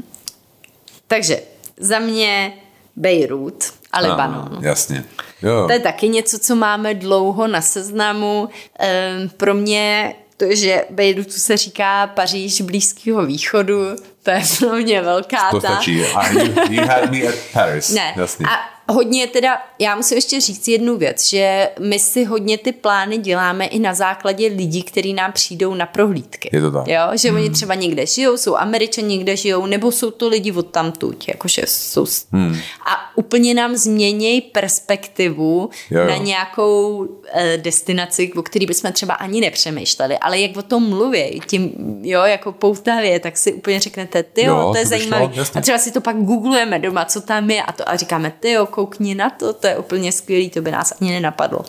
takže za mě Beirut a Libanon.
Ano, jasně. Jo.
To je taky něco, co máme dlouho na seznamu. Ehm, pro mě to, že Bejrutu se říká Paříž Blízkého východu, to je pro mě velká
To
ta...
stačí. A you, you had me at Paris.
Ne.
Jasně.
A hodně teda, já musím ještě říct jednu věc, že my si hodně ty plány děláme i na základě lidí, kteří nám přijdou na prohlídky.
Je to tak.
Jo, že hmm. oni třeba někde žijou, jsou američani někde žijou, nebo jsou to lidi od tamtuť, jakože jsou... Hmm. A úplně nám změnějí perspektivu
Jo, jo.
na nějakou eh, destinaci, o který bychom třeba ani nepřemýšleli, ale jak o tom mluví, tím, jo, jako poutavě, tak si úplně řeknete, ty
Jo,
to je zajímavé. A třeba si to pak googlujeme doma, co tam je a to a říkáme, ty jo, koukni na to, to je úplně skvělý, to by nás ani nenapadlo.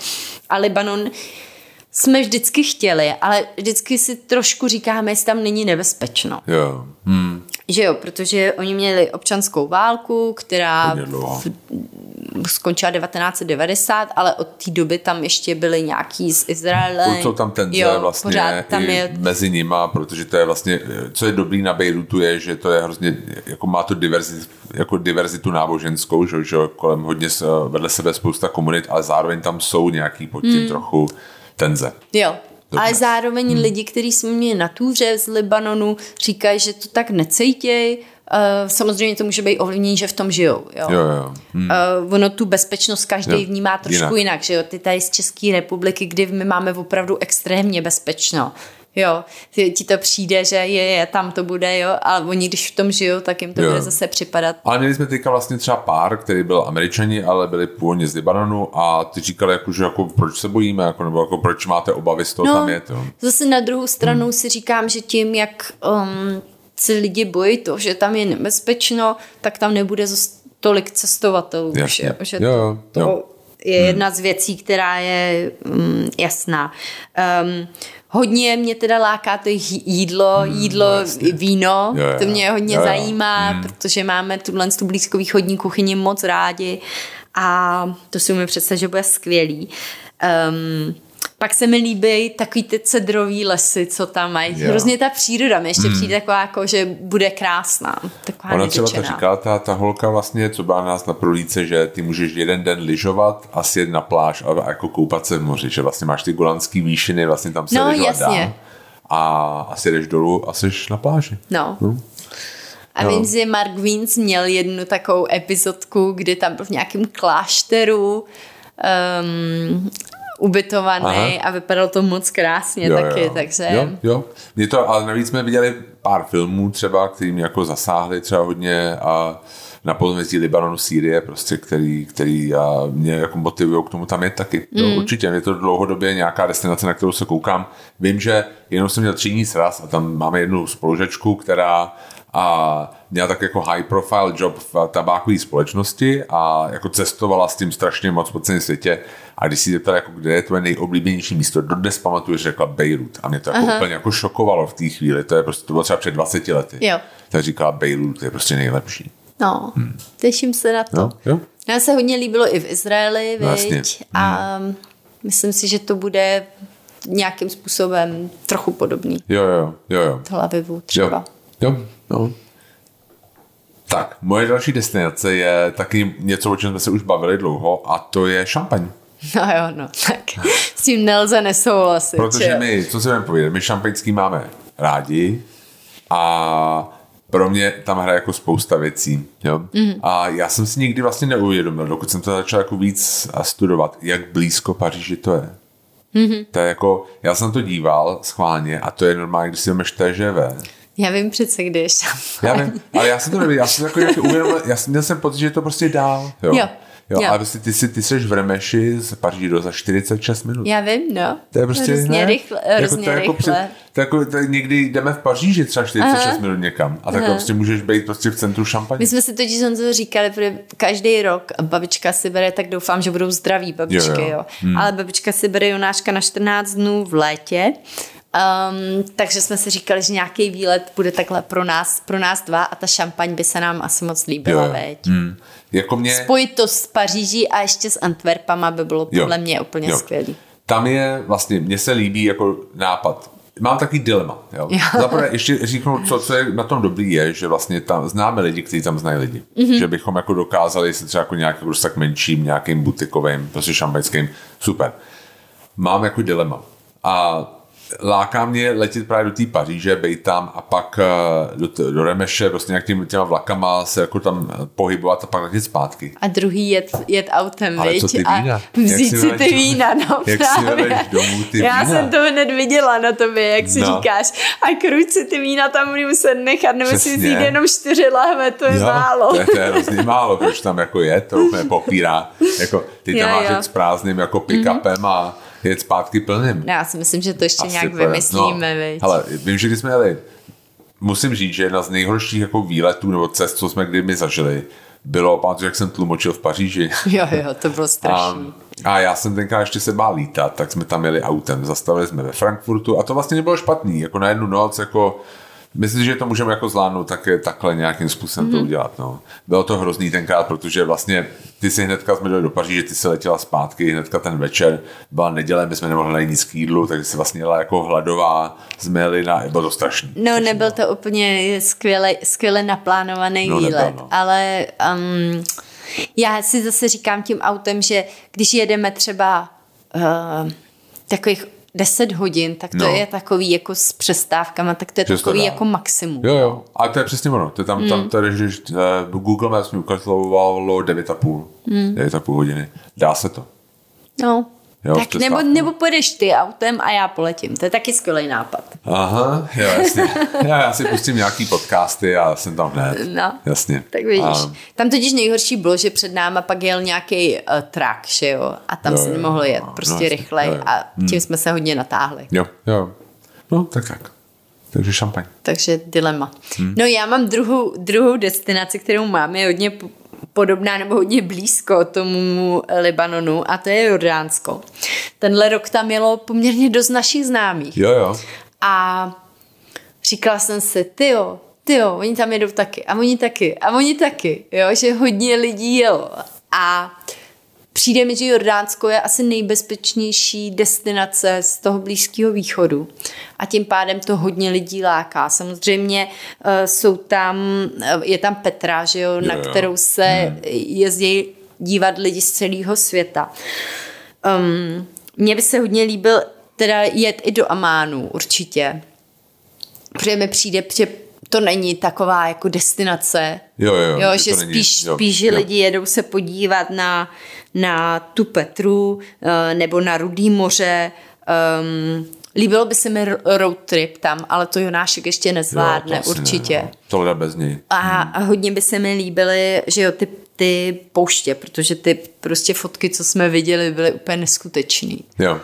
A Libanon jsme vždycky chtěli, ale vždycky si trošku říkáme, jestli tam není nebezpečno.
Jo. Hmm.
Že jo, protože oni měli občanskou válku, která
dlouho.
skončila 1990, ale od té doby tam ještě byly nějaký z Izraele.
Jsou tam tenze
jo,
vlastně
pořád tam je
mezi nima, protože to je vlastně, co je dobrý na Bejrutu je, že to je hrozně, jako má to diverzitu, jako diverzitu náboženskou, že, že kolem hodně vedle sebe spousta komunit, ale zároveň tam jsou nějaký pod tím hmm. trochu tenze.
Jo.
Dobře.
Ale zároveň hmm. lidi, kteří jsme měli na túře z Libanonu, říkají, že to tak necejtěj. Uh, samozřejmě to může být ovlivnění, že v tom žijou. Jo.
Jo, jo. Hmm.
Uh, ono tu bezpečnost každý
Jo,
vnímá trošku
jinak.
jinak. jinak, že jo? Ty tady z České republiky, kdy my máme opravdu extrémně bezpečno. Jo, ti to přijde, že je, je, tam to bude, jo, ale oni, když v tom žijou, tak jim to
Jo.
bude zase připadat.
Ale měli jsme teďka vlastně třeba pár, který byl američani, ale byli původně z Libanonu a ty říkali, jako, že jako, proč se bojíme, jako, nebo jako, proč máte obavy z toho tam jet. Jo.
Zase na druhou stranu hmm. si říkám, že tím, jak um, se lidi bojí to, že tam je nebezpečno, tak tam nebude zas tolik cestovatelů.
Jasně.
jo, že
Jo,
to,
jo,
to
jo.
je jedna z věcí, která je um, jasná. Um, hodně mě teda láká to jí- jídlo, jídlo, víno,
Hmm, Jo, jo.
to mě hodně
Jo, jo.
zajímá, hmm. protože máme tuhle tu blízkovýchodní kuchyni moc rádi a to si umím představit, že bude skvělý. Um, pak se mi líbí takový ty cedrový lesy, co tam mají.
Jo.
Hrozně ta příroda mi ještě přijde taková, jako, že bude krásná. Taková
Ona třeba to říkala, ta, ta holka vlastně, co byla nás na prolíce, že ty můžeš jeden den lyžovat a sjet na pláž a jako koupat se v moři, že vlastně máš ty golandský výšiny, vlastně tam se
No, jasně.
A, a si jdeš dolů a jsi na pláži.
No.
No.
A
Jo.
vím, že Mark Wiens měl jednu takovou epizodku, kdy tam byl v nějakém klášteru um, ubytovaný
Aha.
a vypadalo to moc krásně taky, takže...
Jo, jo. Mě to, ale navíc jsme viděli pár filmů třeba, který mě jako zasáhly třeba hodně a na podvězdí Libanonu, Sýrie, prostě, který, který a mě jako motivují k tomu tam je taky. Mm. Jo, určitě, je to dlouhodobě nějaká destinace, na kterou se koukám. Vím, že jenom jsem měl třídní sraz a tam máme jednu spolužečku, která a měla tak jako high profile job v tabákové společnosti a jako cestovala s tím strašně moc po celém světě a když si zeptala, jako, kde je tvoje nejoblíbenější místo, dodnes pamatuješ, že řekla Beirut a mě to jako úplně jako šokovalo v té chvíli, to je prostě, to bylo třeba před 20 lety.
Jo.
Tak říkala Beirut, je prostě nejlepší.
No, těším se na to.
Jo, jo.
Nám se hodně líbilo i v Izraeli,
No,
viď? A myslím si, že to bude nějakým způsobem trochu podobný.
Jo, jo, jo, jo.
Tel Avivu třeba.
Jo, jo, no. Tak, moje další destinace je taky něco, o čem jsme se už bavili dlouho a to je šampaň.
No jo, no, tak s tím nelze nesouhlasit. že
Protože my, co si budeme povědět, my šampaňský máme rádi a pro mě tam hraje jako spousta věcí. Jo? Mm. A já jsem si nikdy vlastně neuvědomil, dokud jsem to začal jako víc a studovat, jak blízko Paříži to je.
Mhm.
Mm-hmm. To je jako, já jsem to díval schválně a to je normálně, když si jdeme TŽV.
Já vím přece, kde je šampaň.
Já vím, ale já jsem to nevěděl, já jsem jako nějaký uvědomil, já jsem, měl jsem pocit, že je to prostě dál. Jo.
Jo.
Jo,
Jo.
ale ty, si, ty jsi v Remeši z Paříži do za 46 minut.
Já vím, no.
To je prostě
hrozně
ne?
rychle.
Jako
Hrozně
to je jako
rychle.
před- to jako, to někdy jdeme v Paříži třeba 46
Aha.
minut někam a tak prostě můžeš být prostě v centru šampaně.
My jsme si totiž Honzo říkali, protože každý rok babička si bere, tak doufám, že budou zdraví babičky,
Jo,
jo.
jo.
jo. Hmm. Ale babička si bere Jonáška na 14 dnů v létě. Um, takže jsme si říkali, že nějaký výlet bude takhle pro nás, pro nás dva a ta šampaň by se nám asi moc líbila, veď.
Hmm. Jako mě,
Spojit to s Paříží a ještě s Antwerpama by bylo
Jo.
podle mě úplně
Jo.
skvělý.
Tam je vlastně, mně se líbí jako nápad. Mám takový dilema. Jo?
Jo.
Zaprvé ještě říknu, co, co je na tom dobrý je, že vlastně tam známe lidi, kteří tam znají lidi.
Mhm.
Mm-hmm. Že bychom jako dokázali se třeba jako nějakým prostě tak menším, nějakým butikovým, prostě šampaňským, super. Mám jako dilema. A láká mě letět právě do té Paříže, být tam a pak eh, do, t- do Remeše, prostě nějak těma, těma vlakama se jako tam eh, pohybovat a pak letět zpátky.
A druhý jet, jet autem,
Ale
viď?
co ty
A
vína?
vzít
Jak si
si ty vína, no
Jak si
právě.
vezeš domů ty
Já
vína?
jsem to hned viděla na tobě, jak si
No.
říkáš. A kruč si ty vína tam budu muset nechat, nebo si
Přesně.
vzít jenom čtyři lahve, to je
Jo,
málo.
To je, to je hrozně málo, proč tam jako je, to úplně popírá. Jako, ty tam
Jo,
máš
jo.
s prázdným jako pick-upem a jet zpátky plným.
No, Já si myslím, že to ještě
Asi
nějak
pojede.
vymyslíme, viď?
Hele, vím, že když jsme jeli, musím říct, že jedna z nejhorších jako výletů nebo cest, co jsme kdy my zažili, bylo, pamatuju, jak jsem tlumočil v Paříži.
Jo, jo, to bylo
A,
strašný.
a já jsem tenkrát ještě se bál lítat, tak jsme tam jeli autem, zastavili jsme ve Frankfurtu a to vlastně nebylo špatný, jako na jednu noc, jako Myslím, že to můžeme jako zvládnout tak, takhle nějakým způsobem mm-hmm. to udělat. No. Bylo to hrozný tenkrát, protože vlastně ty si hnedka jsme do Paříže, ty se letěla zpátky, hnedka ten večer, byla neděle, my jsme nemohli najít nic k jídlu, takže si vlastně jela jako hladová, na, bylo to strašný.
No, nebyl to úplně skvěle, skvěle naplánovaný
No, nebyl,
výlet,
no.
ale um, já si zase říkám tím autem, že když jedeme třeba uh, takových 10 hodin, tak to
No.
je takový jako s přestávkama, tak to je
Že se to
takový
dá.
jako maximum.
Jo, jo, a to je přesně ono. To je tam,
Hmm.
tam to je, že uh, Google Maps mi ukazovalo 9,5
Hmm.
9,5 hodiny. Dá se to.
No.
Jo,
tak nebo, nebo půjdeš ty autem a já poletím. To je taky skvělý nápad.
Aha, jo, jasně. já, já si pustím nějaký podcasty a jsem tam hned.
No.
Jasně.
Tak vidíš.
A,
Tam totiž nejhorší bylo, že před náma pak jel nějaký uh, trak, že jo? A tam
Jo,
se nemohlo jet
no,
prostě
no,
rychleji
jo, jo.
a tím jsme se hodně natáhli.
jo, jo. No, tak tak. Takže šampaň.
Takže dilema. Hmm. No já mám druhou, druhou destinaci, kterou mám, je hodně podobná nebo hodně blízko tomu Libanonu a to je Jordánsko. Tenhle rok tam jelo poměrně dost našich známých.
Jo, jo.
A říkala jsem si, tyjo, tyjo, oni tam jedou taky a oni taky a oni taky, jo, že hodně lidí jelo. A přijde mi, že Jordánsko je asi nejbezpečnější destinace z toho Blízkého východu. A tím pádem to hodně lidí láká. Samozřejmě uh, jsou tam, uh, je tam Petra, že jo, jo na
jo.
kterou se hmm. jezdí dívat lidi z celého světa. Um, mně by se hodně líbil teda jet i do Amánu, určitě. Protože mi přijde, že to není taková jako destinace.
Jo, jo,
jo
že
že
to není-
spíš,
jo,
spíš, že
jo.
lidi jedou se podívat na, na tu Petru eh, nebo na Rudý moře. Um, líbilo by se mi road trip tam, ale to Jonášek ještě nezvládne,
Jo, to
určitě.
Ne, no. To jde bez něj.
A, a hodně by se mi líbily, že jo, ty, ty pouště, protože ty prostě fotky, co jsme viděli, byly úplně neskutečný.
Jo.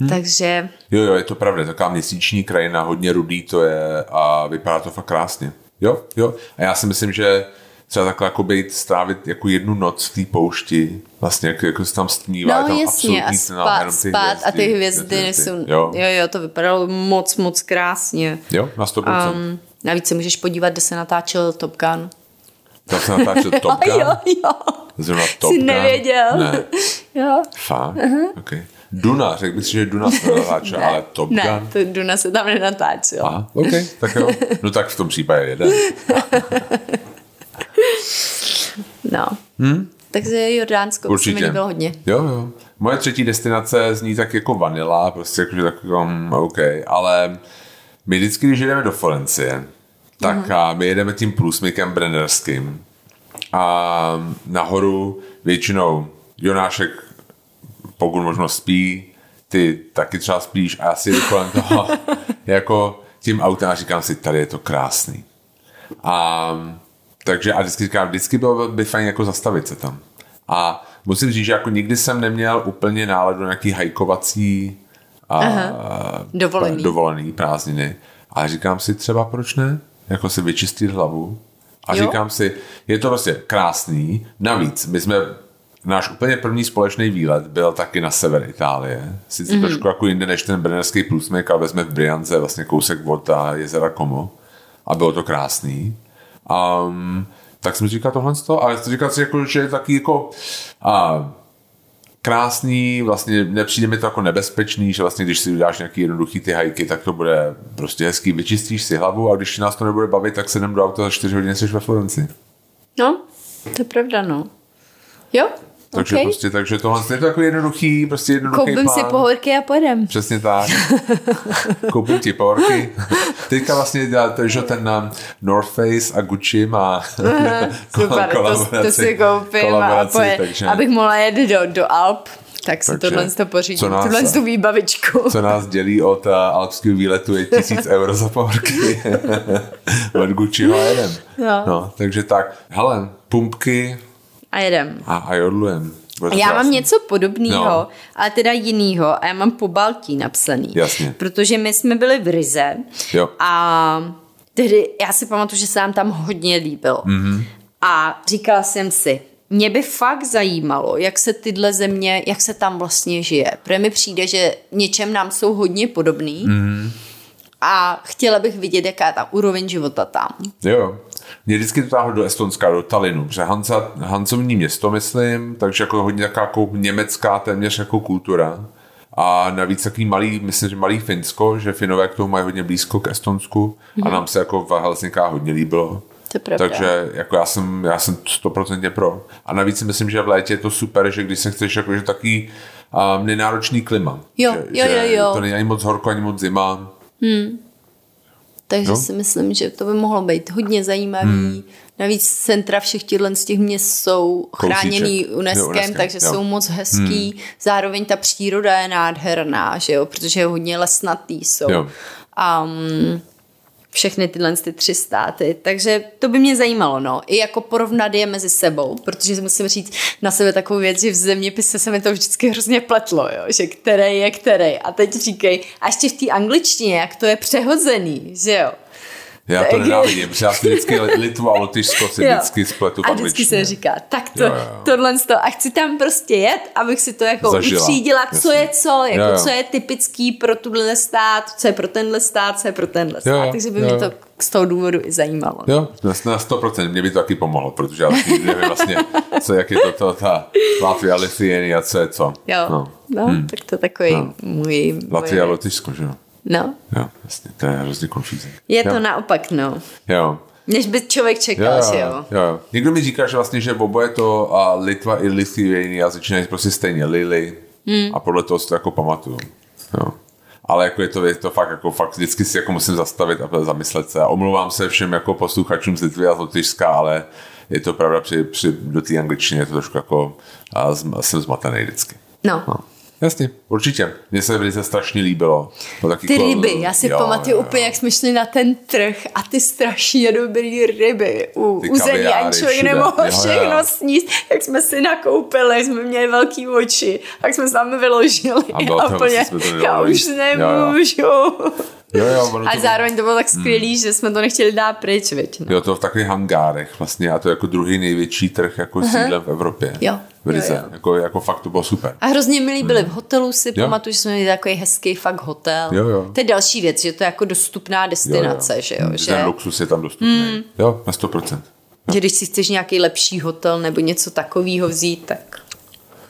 Hmm. Takže
Jo, jo, je to pravda, taková měsíční krajina, hodně rudý to je a vypadá to fakt krásně. Jo, jo. A já si myslím, že třeba takhle jako být, strávit jako jednu noc v té poušti, vlastně jako, jako se tam stmívá.
No
tam
jasně, a spát, spát a ty hvězdy jsou, jo. jo, jo, to vypadalo moc, moc krásně.
Jo, na 100%. Um,
navíc se můžeš podívat, kde se natáčel Top Gun.
To se natáčel Top Gun?
jo, jo.
Zrovna Top
Jsi
Gun?
nevěděl.
Ne.
jo.
Fakt? Uh-huh. Okay. Duna, řekl bych si, že Duna se natáčel, ale Top
ne,
Gun?
to Duna se tam nenatáčel.
Aha, ok, tak jo. No tak v tom případě jeden.
no. Hmm? Takže Jordánsko Určitě. se mi líbilo hodně.
Jo, jo. Moje třetí destinace zní tak jako vanila, prostě jakože tak jako, um, OK, ale my vždycky, když jedeme do Florencie, tak mm. a my jedeme tím průsmykem brennerským a nahoru většinou Jonášek pokud možno spí, ty taky třeba spíš a já si jdu kolem toho jako tím autem a říkám si, tady je to krásný. A takže a vždycky říkám, vždycky bylo by fajn jako zastavit se tam. A musím říct, že jako nikdy jsem neměl úplně náladu na nějaký hajkovací a,
dovolený.
dovolený prázdniny. A říkám si třeba, proč ne? Jako si vyčistit hlavu. A jo? říkám si, je to prostě krásný. Navíc, my jsme náš úplně první společný výlet byl taky na sever Itálie. Sice mm-hmm. trošku jako jinde než ten brněnský průsmyk, ale jsme v Briance, vlastně kousek od jezera Como. A bylo to krásný. Um, tak jsem říkal tohle to, ale jsem říkal si, jako, že je taky jako a, krásný, vlastně nepřijde mi to jako nebezpečný, že vlastně když si uděláš nějaký jednoduchý ty hajky, tak to bude prostě hezký, vyčistíš si hlavu a když nás to nebude bavit, tak se jdem do auta za 4 hodiny jsi ve Florenci.
No, to je pravda, no. Jo,
takže okay. prostě, takže tohle je to jako jednoduchý, prostě jednoduchý
Koupím plán. si pohorky a pojedem.
Přesně tak. Koupím ti pohorky. Teďka vlastně dělá to, že ten um, North Face a Gucci má
Super, to, to si koupím a takže... abych mohla jet do, do Alp. Tak si Takže, tohle to pořídím, co nás, tohle tu výbavičku.
Co nás dělí od uh, alpského výletu je tisíc euro za pohorky. od Gucciho a jedem. No. no. takže tak, hele, pumpky,
a jedem.
A, a jodlujem.
Bude já mám něco podobného, no. ale teda jinýho a já mám po Baltí napsaný.
Jasně.
Protože my jsme byli v Rize
jo.
a tehdy já si pamatuju, že se nám tam hodně líbilo. Mm-hmm. A říkala jsem si, mě by fakt zajímalo, jak se tyhle země, jak se tam vlastně žije. Protože mi přijde, že něčem nám jsou hodně podobný. Mm-hmm. A chtěla bych vidět, jaká je ta úroveň života tam.
Jo, mě vždycky to táhlo do Estonska, do Talinu, protože Hansa, Hansovní město, myslím, takže jako hodně taková jako německá téměř jako kultura. A navíc takový malý, myslím, že malý Finsko, že Finové k tomu mají hodně blízko k Estonsku mm-hmm. a mhm. nám se jako v Helsinkách hodně líbilo.
To
Takže jako já jsem, já jsem stoprocentně pro. A navíc si myslím, že v létě je to super, že když se chceš jako, že taký um, nenáročný klima.
Jo,
že,
jo, jo, jo.
To není ani moc horko, ani moc zima.
Hmm. Takže no. si myslím, že to by mohlo být hodně zajímavý. Hmm. Navíc centra všech těchto z těch měst jsou chráněný UNESCO, takže jo. jsou moc hezký. Hmm. Zároveň ta příroda je nádherná, že jo, protože je hodně lesnatý jsou. Jo. Um, všechny tyhle ty tři státy. Takže to by mě zajímalo, no. I jako porovnat je mezi sebou, protože musím říct na sebe takovou věc, že v zeměpise se mi to vždycky hrozně pletlo, jo, že který je který. A teď říkej, a ještě v té angličtině, jak to je přehozený, že jo.
Já to nenávidím, já si vždycky Litvu a Lotyšsko si jo. vždycky spletu
A vždycky se říká, tak to, jo, jo. tohle to, a chci tam prostě jet, abych si to jako Zažila. utřídila, co je co, jako jo, jo. co je typický pro tuhle stát, co je pro tenhle stát, co je pro tenhle stát, jo, jo. takže by jo. mě to z toho důvodu i zajímalo.
Jo, na 100%, mě by to taky pomohlo, protože já nevím vlastně, co, jak je to, to ta Latvia, Lithuania, co je co.
Jo, no, no hmm. tak to takový no. můj...
Latvia Lotyšsko, že jo.
No.
Jo, jasně, to je hrozně confusing.
Je jo. to naopak, no.
Jo.
Než by člověk čekal, jo, že jo.
jo. Někdo mi říká, že vlastně, že oboje to a Litva i Lithuania začínají prostě stejně Lily hmm. a podle toho si to jako pamatuju. Jo. Ale jako je to, je to fakt, jako fakt vždycky si jako musím zastavit a zamyslet se. A omlouvám se všem jako posluchačům z Litvy a z Lotyšska, ale je to pravda, při, při, do té angličtiny je to trošku jako, a jsem zmatený vždycky.
No. no.
Jasně, určitě. Mně se velice strašně líbilo.
To taky ty kol... ryby, já si jo, pamatuju jo, jo. úplně, jak jsme šli na ten trh a ty strašně dobrý ryby u, u zemí, ani člověk nemohl jo, všechno jo. sníst, jak jsme si nakoupili, jsme měli velký oči, tak jsme se tam vyložili a, a úplně, já už nemůžu. Jo, jo. Jo, jo, a to... zároveň to bylo tak skvělý, hmm. že jsme to nechtěli dát pryč, věď.
No. Jo, to v takových hangárech vlastně a to je jako druhý největší trh jako uh-huh. sídlem v Evropě.
Jo.
V Rize. Jo, jo. Jako, jako fakt to bylo super.
A hrozně milí byli hmm. v hotelu, si jo. pamatuju, že jsme měli takový hezký fakt hotel.
Jo, jo.
To je další věc, že to je jako dostupná destinace, jo, jo. že jo. Že...
Ten luxus je tam dostupný. Hmm. Jo, na 100%. Jo.
Že když si chceš nějaký lepší hotel nebo něco takového vzít, tak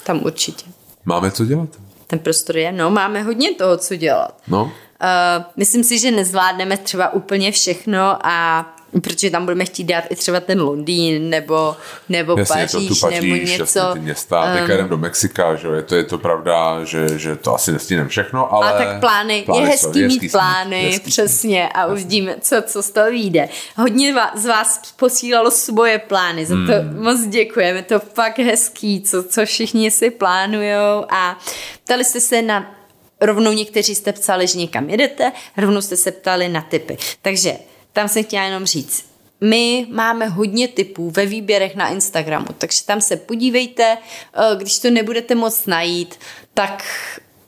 tam určitě.
Máme co dělat?
Ten prostor je, no, máme hodně toho, co dělat.
No.
Uh, myslím si, že nezvládneme třeba úplně všechno a protože tam budeme chtít dát i třeba ten Londýn nebo, nebo Jasně, Paříž, to tu Paříž, nebo něco.
Jasně, ty města, um, teďka jdem do Mexika, že je to, je to pravda, že, že to asi nestíneme všechno, ale...
A tak plány, plány je hezký jsou, mít plány, hezký přesně a uvidíme, co, co z toho vyjde. Hodně z vás posílalo svoje plány, za to hmm. moc děkujeme, to fakt hezký, co, co všichni si plánujou a ptali jste se na rovnou někteří jste psali, že někam jedete, rovnou jste se ptali na typy. Takže tam jsem chtěla jenom říct, my máme hodně typů ve výběrech na Instagramu, takže tam se podívejte, eh, když to nebudete moc najít, tak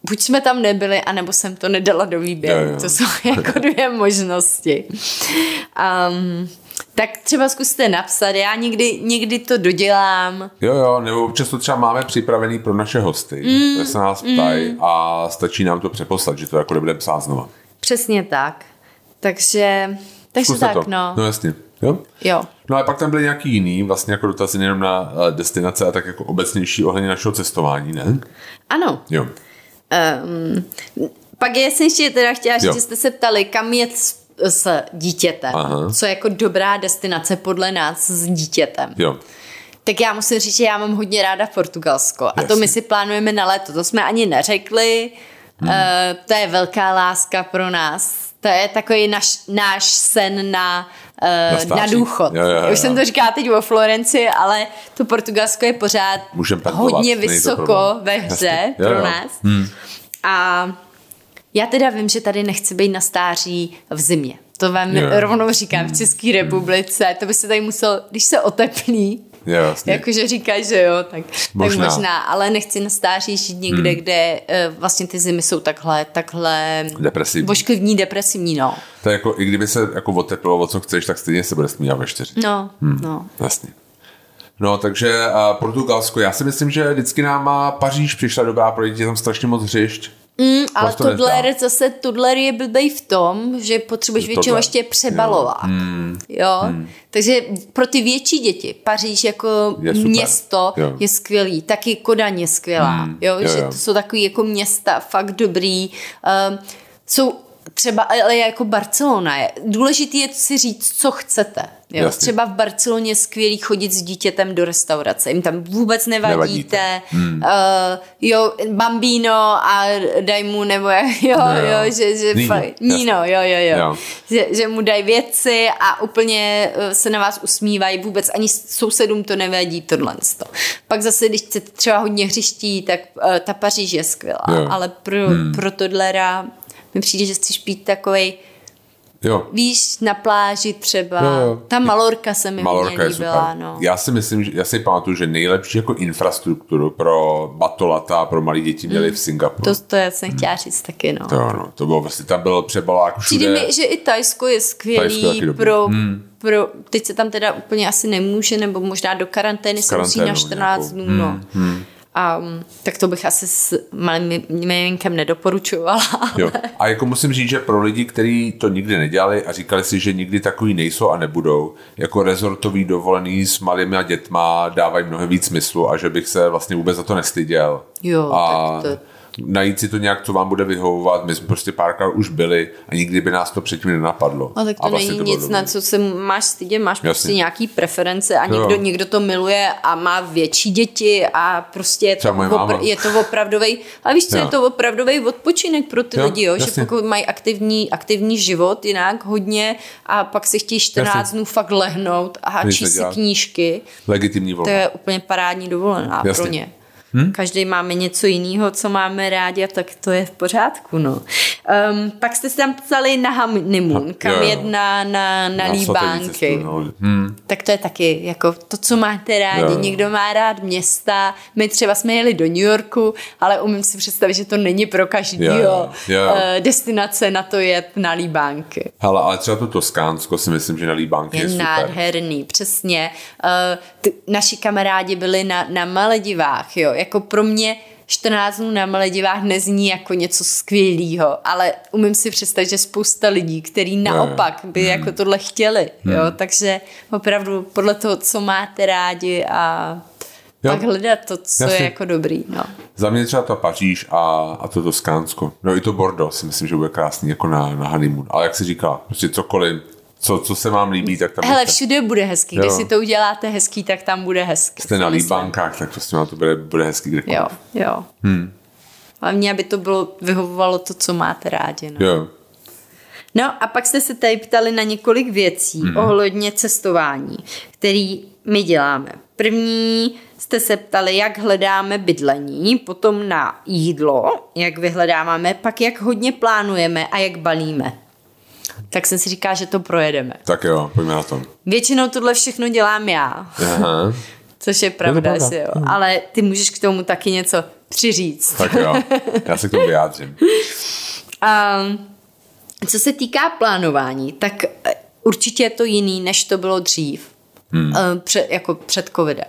buď jsme tam nebyli, anebo jsem to nedala do výběru. Jo, jo. To jsou jako dvě možnosti. Um, tak třeba zkuste napsat, já někdy, někdy to dodělám.
Jo, jo, nebo občas to třeba máme připravený pro naše hosty, mm, se nás ptají mm. a stačí nám to přeposlat, že to jako nebude psát znova.
Přesně tak. Takže, takže Zkuste tak,
to.
no.
No jasně. Jo?
Jo.
No a pak tam byly nějaký jiný, vlastně jako dotazy nejenom na eh, destinace a tak jako obecnější ohledně našeho cestování, ne?
Ano.
Jo.
Um, pak já jsem ještě teda chtěla říct, že jste se ptali, kam jet s, dítětem. Aha. Co je jako dobrá destinace podle nás s dítětem.
Jo.
Tak já musím říct, že já mám hodně ráda Portugalsko. Jasně. A to my si plánujeme na léto. To jsme ani neřekli. Hmm. Uh, to je velká láska pro nás to je takový naš, náš sen na, uh, na, na důchod. Jo, jo, jo. Už jsem to říkala teď o Florenci, ale to Portugalsko je pořád hodně vysoko ve hře jo, pro jo. nás. Hmm. A já teda vím, že tady nechci být na stáří v zimě. To vám jo. rovnou říkám v České republice. To by se tady musel, když se oteplí,
Jasně.
Jakože říkáš, že jo, tak možná. tak možná, ale nechci na stáří žít někde, hmm. kde uh, vlastně ty zimy jsou takhle, takhle
depresivní.
vošklivní, depresivní, no.
To je jako, i kdyby se jako oteplilo, o co chceš, tak stejně se bude smívat ve čtyři.
No, hmm. no.
Jasně. No, takže uh, Portugalsko, já si myslím, že vždycky nám má Paříž přišla dobrá, pro je tam strašně moc hřišť.
Mm, ale Tudler, zase Tudler je blbej v tom, že potřebuješ většinou tohle. ještě přebalovat. Jo. Mm. jo? Mm. Takže pro ty větší děti Paříž jako je město jo. je skvělý. Taky Kodaň je skvělá. Mm. Jo? jo? Že jo. to jsou takový jako města fakt dobrý. Um, jsou třeba, ale jako Barcelona je. Důležitý je si říct, co chcete. Jo? Třeba v Barceloně skvělý chodit s dítětem do restaurace. Jim tam vůbec nevadíte. nevadíte. Hmm. Uh, jo, bambino a daj mu, nebo jo, jo, jo že, že Nino, fakt, Nino jo, jo, jo. jo. Že, že mu dají věci a úplně eh, se na vás usmívají. Vůbec ani sousedům to nevadí, tohle. Pak zase, když chcete třeba hodně hřiští, tak uh, ta Paříž je skvělá. Jo. Ale pro, hmm. pro toddlera mi přijde, že chceš být takovej
Jo.
Víš, na pláži třeba. Jo, jo. Ta Malorka se mi Malorka líbila. No.
Já si myslím, že já si pamatuju, že nejlepší jako infrastrukturu pro batolata, pro malé děti měli mm. v Singapuru.
To, to já jsem chtěla říct taky, no.
To, no, to bylo vlastně, tam byl přebalák všude.
Přijde mi, že i Tajsko je skvělý pro, hmm. pro, teď se tam teda úplně asi nemůže, nebo možná do karantény se musí na 14 dnů, no. Hmm. Hmm. Um, tak to bych asi s malým miminkem nedoporučovala. Ale...
Jo. A jako musím říct, že pro lidi, kteří to nikdy nedělali a říkali si, že nikdy takový nejsou a nebudou, jako rezortový dovolený s malými dětma dávají mnohem víc smyslu a že bych se vlastně vůbec za to nestyděl.
Jo,
a tak to najít si to nějak, co vám bude vyhovovat. My jsme prostě párkrát už byli a nikdy by nás to předtím nenapadlo.
A tak to a vlastně není to nic, na co se máš stydět, máš Jasně. prostě nějaký preference a někdo, někdo to miluje a má větší děti a prostě je to, opr- je to opravdový, a víš co, jo. je to opravdový odpočinek pro ty jo, lidi, jo, že pokud mají aktivní, aktivní život jinak hodně a pak si chtějí 14 jasně. dnů fakt lehnout a číst si knížky.
Legitimní volba.
To je úplně parádní dovolená jasně. pro ně. Hmm? Každý máme něco jiného, co máme rádi, a tak to je v pořádku. No. Um, pak jste se tam psali na honeymoon, kam jo, jedna na, na, na líbánky. No. Hmm. Tak to je taky jako to, co máte rádi. Jo. Někdo má rád města. My třeba jsme jeli do New Yorku, ale umím si představit, že to není pro každého uh, destinace na to jet na líbánky.
Hele, ale třeba to Toskánsko si myslím, že na líbánky je, je super.
nádherný, přesně. Uh, ty, naši kamarádi byli na, na Maledivách, jo jako pro mě 14 dnů na Maledivách nezní jako něco skvělého, ale umím si představit, že spousta lidí, kteří naopak by hmm. jako tohle chtěli, hmm. jo, takže opravdu podle toho, co máte rádi a Jo. Pak hledat to, co Jasně. je jako dobrý. No.
Za mě třeba ta Paříž a, a to Toskánsko. No i to Bordeaux si myslím, že bude krásný jako na, na honeymoon. Ale jak se říká, prostě cokoliv, co, co se vám líbí, tak tam...
Hele, všude bude hezký. Jo. Když si to uděláte hezký, tak tam bude hezký.
Jste na líbánkách, tak prostě vám to bude, bude hezký kdekoliv.
Jo, jo. Hmm. Hlavně, aby to bylo, vyhovovalo to, co máte rádi. No.
Jo.
No a pak jste se tady ptali na několik věcí hmm. ohledně cestování, který my děláme. První jste se ptali, jak hledáme bydlení, potom na jídlo, jak vyhledáváme, pak jak hodně plánujeme a jak balíme tak jsem si říká, že to projedeme.
Tak jo, pojďme na to.
Většinou tohle všechno dělám já. Aha. Což je pravda, je pravda. jo. Hmm. Ale ty můžeš k tomu taky něco přiříct.
Tak jo, já se k tomu vyjádřím.
um, co se týká plánování, tak eh, určitě je to jiný, než to bylo dřív. Hmm. Um, před, jako před covidem.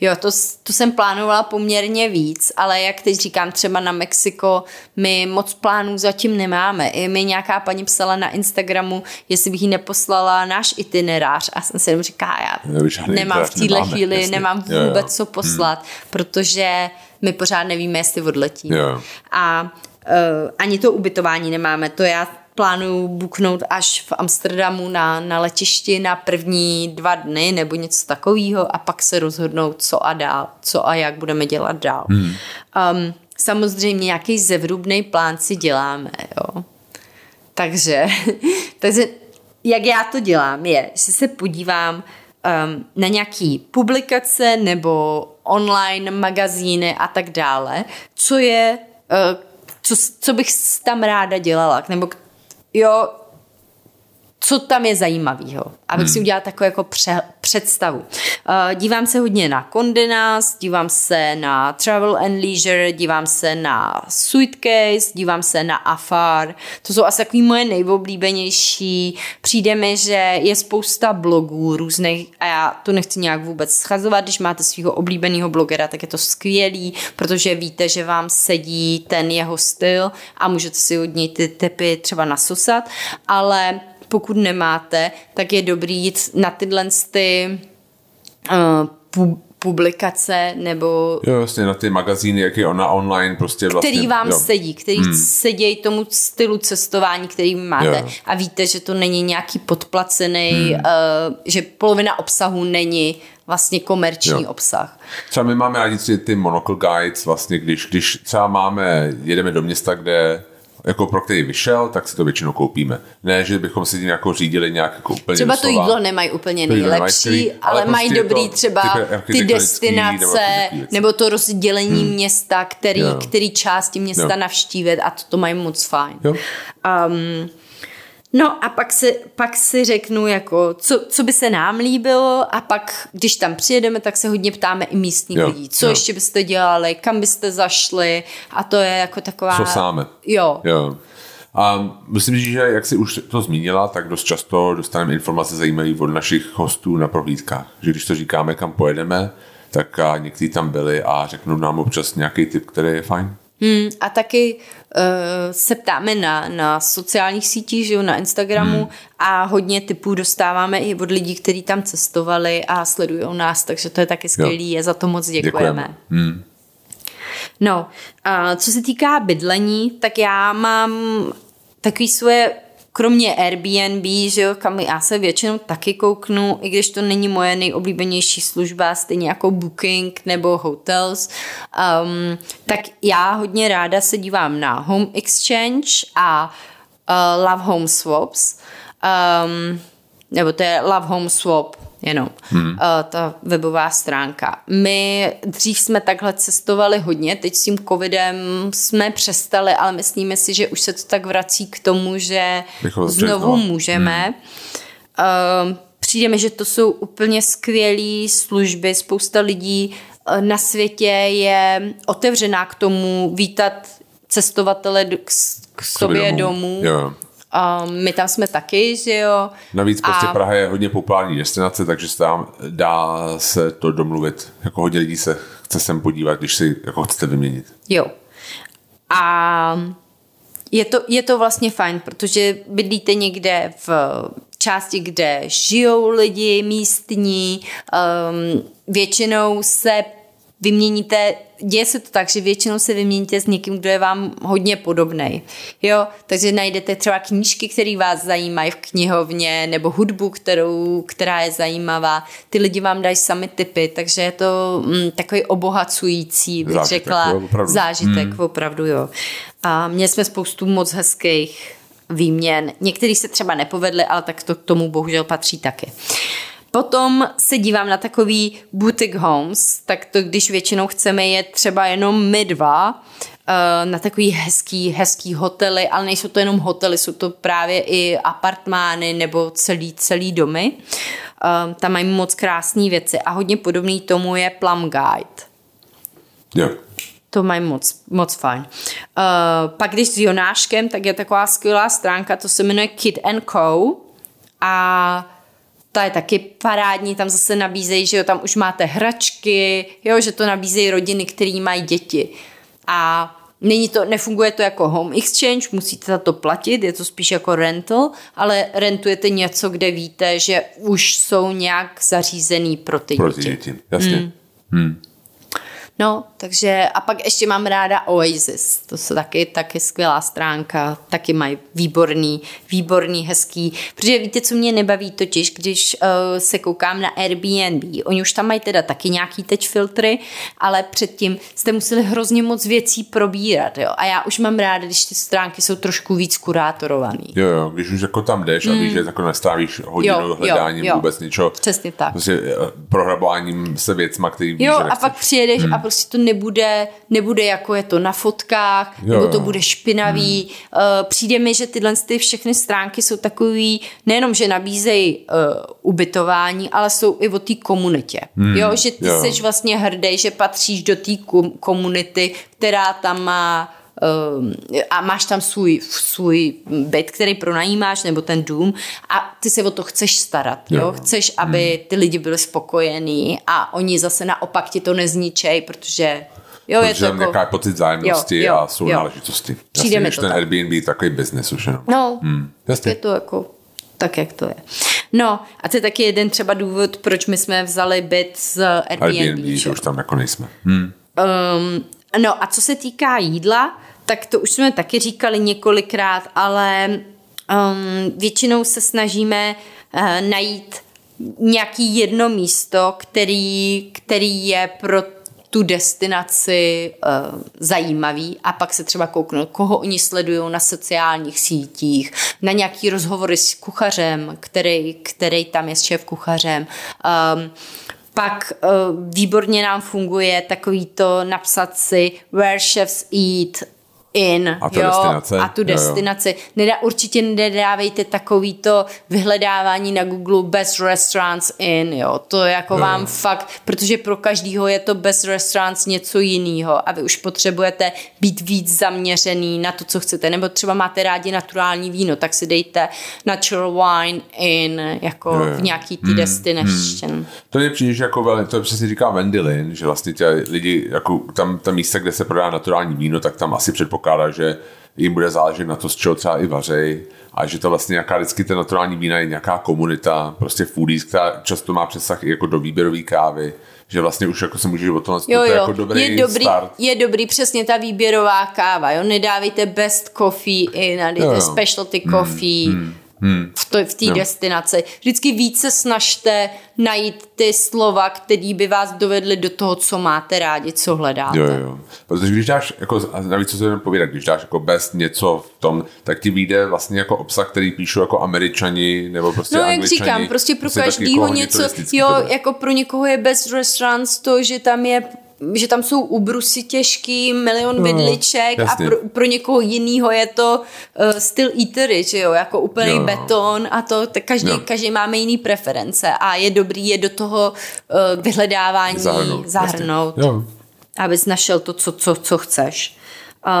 Jo, to, to jsem plánovala poměrně víc, ale jak teď říkám, třeba na Mexiko my moc plánů zatím nemáme. I mi nějaká paní psala na Instagramu, jestli bych jí neposlala náš itinerář a jsem si jenom říká, já nemám v téhle chvíli, jasně. nemám vůbec jo, jo. co poslat, hmm. protože my pořád nevíme, jestli odletí.
Jo.
A uh, ani to ubytování nemáme, to já plánuju buknout až v Amsterdamu na, na letišti na první dva dny nebo něco takového a pak se rozhodnout, co a dál, co a jak budeme dělat dál. Hmm. Um, samozřejmě nějaký zevrubný plán si děláme, jo. Takže, takže jak já to dělám, je, že se podívám um, na nějaký publikace nebo online magazíny a tak dále, co je, uh, co, co bych tam ráda dělala, nebo jo, co tam je zajímavého, abych hmm. si udělala takovou jako pře- představu. Uh, dívám se hodně na Condé Nast, dívám se na Travel and Leisure, dívám se na Suitcase, dívám se na Afar. To jsou asi takový moje nejoblíbenější. Přijde mi, že je spousta blogů různých a já to nechci nějak vůbec schazovat. Když máte svého oblíbeného blogera, tak je to skvělý, protože víte, že vám sedí ten jeho styl a můžete si od něj ty typy třeba nasosat, ale pokud nemáte, tak je dobrý jít na tyhle ty uh, publikace nebo...
Jo, vlastně na ty magazíny, jak je ona online prostě vlastně...
Který vám jo. sedí, který hmm. sedí tomu stylu cestování, který máte jo. a víte, že to není nějaký podplacený, hmm. uh, že polovina obsahu není vlastně komerční jo. obsah.
Třeba my máme rádi ty monocle guides, vlastně když, když třeba máme, jedeme do města, kde jako pro který vyšel, tak si to většinou koupíme. Ne, že bychom si tím jako řídili nějak jako úplně
Třeba to jídlo nemají úplně nejlepší, nemají, ale, ale mají prostě dobrý jako třeba ty, ty destinace, nebo, nebo to rozdělení hmm. města, který, který části města jo. navštívit a to, to mají moc fajn. Jo. Um, No a pak si, pak si řeknu, jako, co, co by se nám líbilo a pak, když tam přijedeme, tak se hodně ptáme i místních jo, lidí. Co jo. ještě byste dělali, kam byste zašli a to je jako taková...
Co sáme.
Jo.
jo. A myslím, že jak si už to zmínila, tak dost často dostaneme informace zajímavé od našich hostů na prohlídkách. Že když to říkáme, kam pojedeme, tak někteří tam byli a řeknou nám občas nějaký tip, který je fajn.
Hmm, a taky uh, se ptáme na, na sociálních sítích, že jo, na Instagramu hmm. a hodně typů dostáváme i od lidí, kteří tam cestovali a sledují nás, takže to je taky skvělý, je za to moc děkujeme. děkujeme. Hmm. No, a co se týká bydlení, tak já mám takový svoje kromě Airbnb, že jo, kam já se většinou taky kouknu, i když to není moje nejoblíbenější služba, stejně jako Booking nebo Hotels, um, tak já hodně ráda se dívám na Home Exchange a uh, Love Home Swaps, um, nebo to je Love Home Swap, jenom, hmm. uh, ta webová stránka. My dřív jsme takhle cestovali hodně, teď s tím covidem jsme přestali, ale myslíme si, že už se to tak vrací k tomu, že znovu můžeme. Hmm. Uh, přijde mi, že to jsou úplně skvělé služby, spousta lidí uh, na světě je otevřená k tomu vítat cestovatele k, k sobě domů. domů.
Jo.
A my tam jsme taky, že jo.
Navíc prostě a... Praha je hodně populární destinace, takže se tam dá se to domluvit. Jako hodně lidí se chce sem podívat, když si jako chcete vyměnit.
Jo. A je to, je to vlastně fajn, protože bydlíte někde v části, kde žijou lidi místní, um, většinou se vyměníte, děje se to tak, že většinou se vyměníte s někým, kdo je vám hodně podobný. Jo, takže najdete třeba knížky, které vás zajímají v knihovně, nebo hudbu, kterou, která je zajímavá. Ty lidi vám dají sami typy, takže je to mm, takový obohacující, bych zážitek, řekla, jo, opravdu. zážitek, hmm. opravdu jo. A měli jsme spoustu moc hezkých výměn. Některý se třeba nepovedly, ale tak to k tomu bohužel patří taky. Potom se dívám na takový boutique homes, tak to když většinou chceme je třeba jenom my dva, eh, na takový hezký, hezký hotely, ale nejsou to jenom hotely, jsou to právě i apartmány nebo celý, celý domy. Eh, tam mají moc krásné věci a hodně podobný tomu je Plum Guide.
Jo.
To mají moc, moc fajn. Uh, pak když s Jonáškem, tak je taková skvělá stránka, to se jmenuje Kid and Co. A ta je taky parádní, tam zase nabízejí, že jo, tam už máte hračky, jo, že to nabízejí rodiny, které mají děti. A Není to, nefunguje to jako home exchange, musíte za to platit, je to spíš jako rental, ale rentujete něco, kde víte, že už jsou nějak zařízený pro ty
pro ty děti. děti. Jasně. Hmm. Hmm.
No, takže a pak ještě mám ráda Oasis, to jsou taky, taky skvělá stránka, taky mají výborný, výborný, hezký, protože víte, co mě nebaví totiž, když uh, se koukám na Airbnb, oni už tam mají teda taky nějaký teď filtry, ale předtím jste museli hrozně moc věcí probírat, jo, a já už mám ráda, když ty stránky jsou trošku víc kurátorovaný.
Jo, jo, když už jako tam jdeš mm. a víš, že jako nestrávíš hodinu jo, hledáním jo, jo. vůbec něčeho.
Přesně tak.
Prostě eh, prohrabováním se věcma, který víš,
Jo, a pak přijedeš hmm. a prostě to nebude, nebude jako je to na fotkách, jo, nebo to bude špinavý. Hmm. Uh, přijde mi, že tyhle ty všechny stránky jsou takový, nejenom, že nabízejí uh, ubytování, ale jsou i o té komunitě. Hmm. Jo, že ty jo. jsi vlastně hrdý, že patříš do té komunity, která tam má a máš tam svůj, svůj byt, který pronajímáš, nebo ten dům a ty se o to chceš starat. Jo? jo? Chceš, aby hmm. ty lidi byli spokojení a oni zase naopak ti to nezničej, protože
Jo, je to jako... nějaká pocit vzájemnosti jo, jo, a jsou náležitosti. Přijde mi to ten tak. Airbnb je takový business už jenom.
No, hmm. je to jako tak, jak to je. No, a to je taky jeden třeba důvod, proč my jsme vzali byt z Airbnb. Airbnb,
že už tam jako nejsme. Hmm.
Um, no a co se týká jídla, tak to už jsme taky říkali několikrát, ale um, většinou se snažíme uh, najít nějaký jedno místo, který, který je pro tu destinaci uh, zajímavý a pak se třeba kouknout, koho oni sledují na sociálních sítích, na nějaký rozhovory s kuchařem, který, který tam je s šéf kuchařem. Um, pak uh, výborně nám funguje takový to napsat si where chefs eat in.
A, jo, destinace.
a tu destinaci. Jo, jo. Nedá, určitě nedávejte takový to vyhledávání na Google best restaurants in, jo. To jako jo. vám fakt, protože pro každýho je to best restaurants něco jiného a vy už potřebujete být víc zaměřený na to, co chcete. Nebo třeba máte rádi naturální víno, tak si dejte natural wine in, jako jo, jo. v nějaký tý hmm. destination. Hmm.
To je že jako, to přesně říká Wendy Lin, že vlastně ty lidi, jako tam ta místa, kde se prodá naturální víno, tak tam asi předpokládá předpokládá, že jim bude záležet na to, z čeho třeba i vařej a že to vlastně nějaká vždycky ten naturální vína je nějaká komunita, prostě foodies, která často má přesah i jako do výběrové kávy, že vlastně už jako se můžeš o tom jo, jo. jako dobrý
je dobrý, start. Je dobrý přesně ta výběrová káva, jo, nedávejte best coffee in, dejte specialty hmm, coffee, hmm, hmm hmm. v, to, v té destinaci. Vždycky více snažte najít ty slova, které by vás dovedly do toho, co máte rádi, co hledáte.
Jo, jo. Protože když dáš, jako, a navíc co se jenom povídat, když dáš jako best něco v tom, tak ti vyjde vlastně jako obsah, který píšou jako američani nebo prostě
No,
jak
říkám, prostě pro prostě každého něco, jo, jako pro někoho je best restaurants to, že tam je že tam jsou ubrusy těžký, milion no, vidliček a pro, pro někoho jiného je to uh, styl eatery, že jo, jako úplný jo. beton a to, tak každý, jo. každý máme jiný preference a je dobrý je do toho uh, vyhledávání zahrnout, zahrnout abys našel to, co, co, co chceš.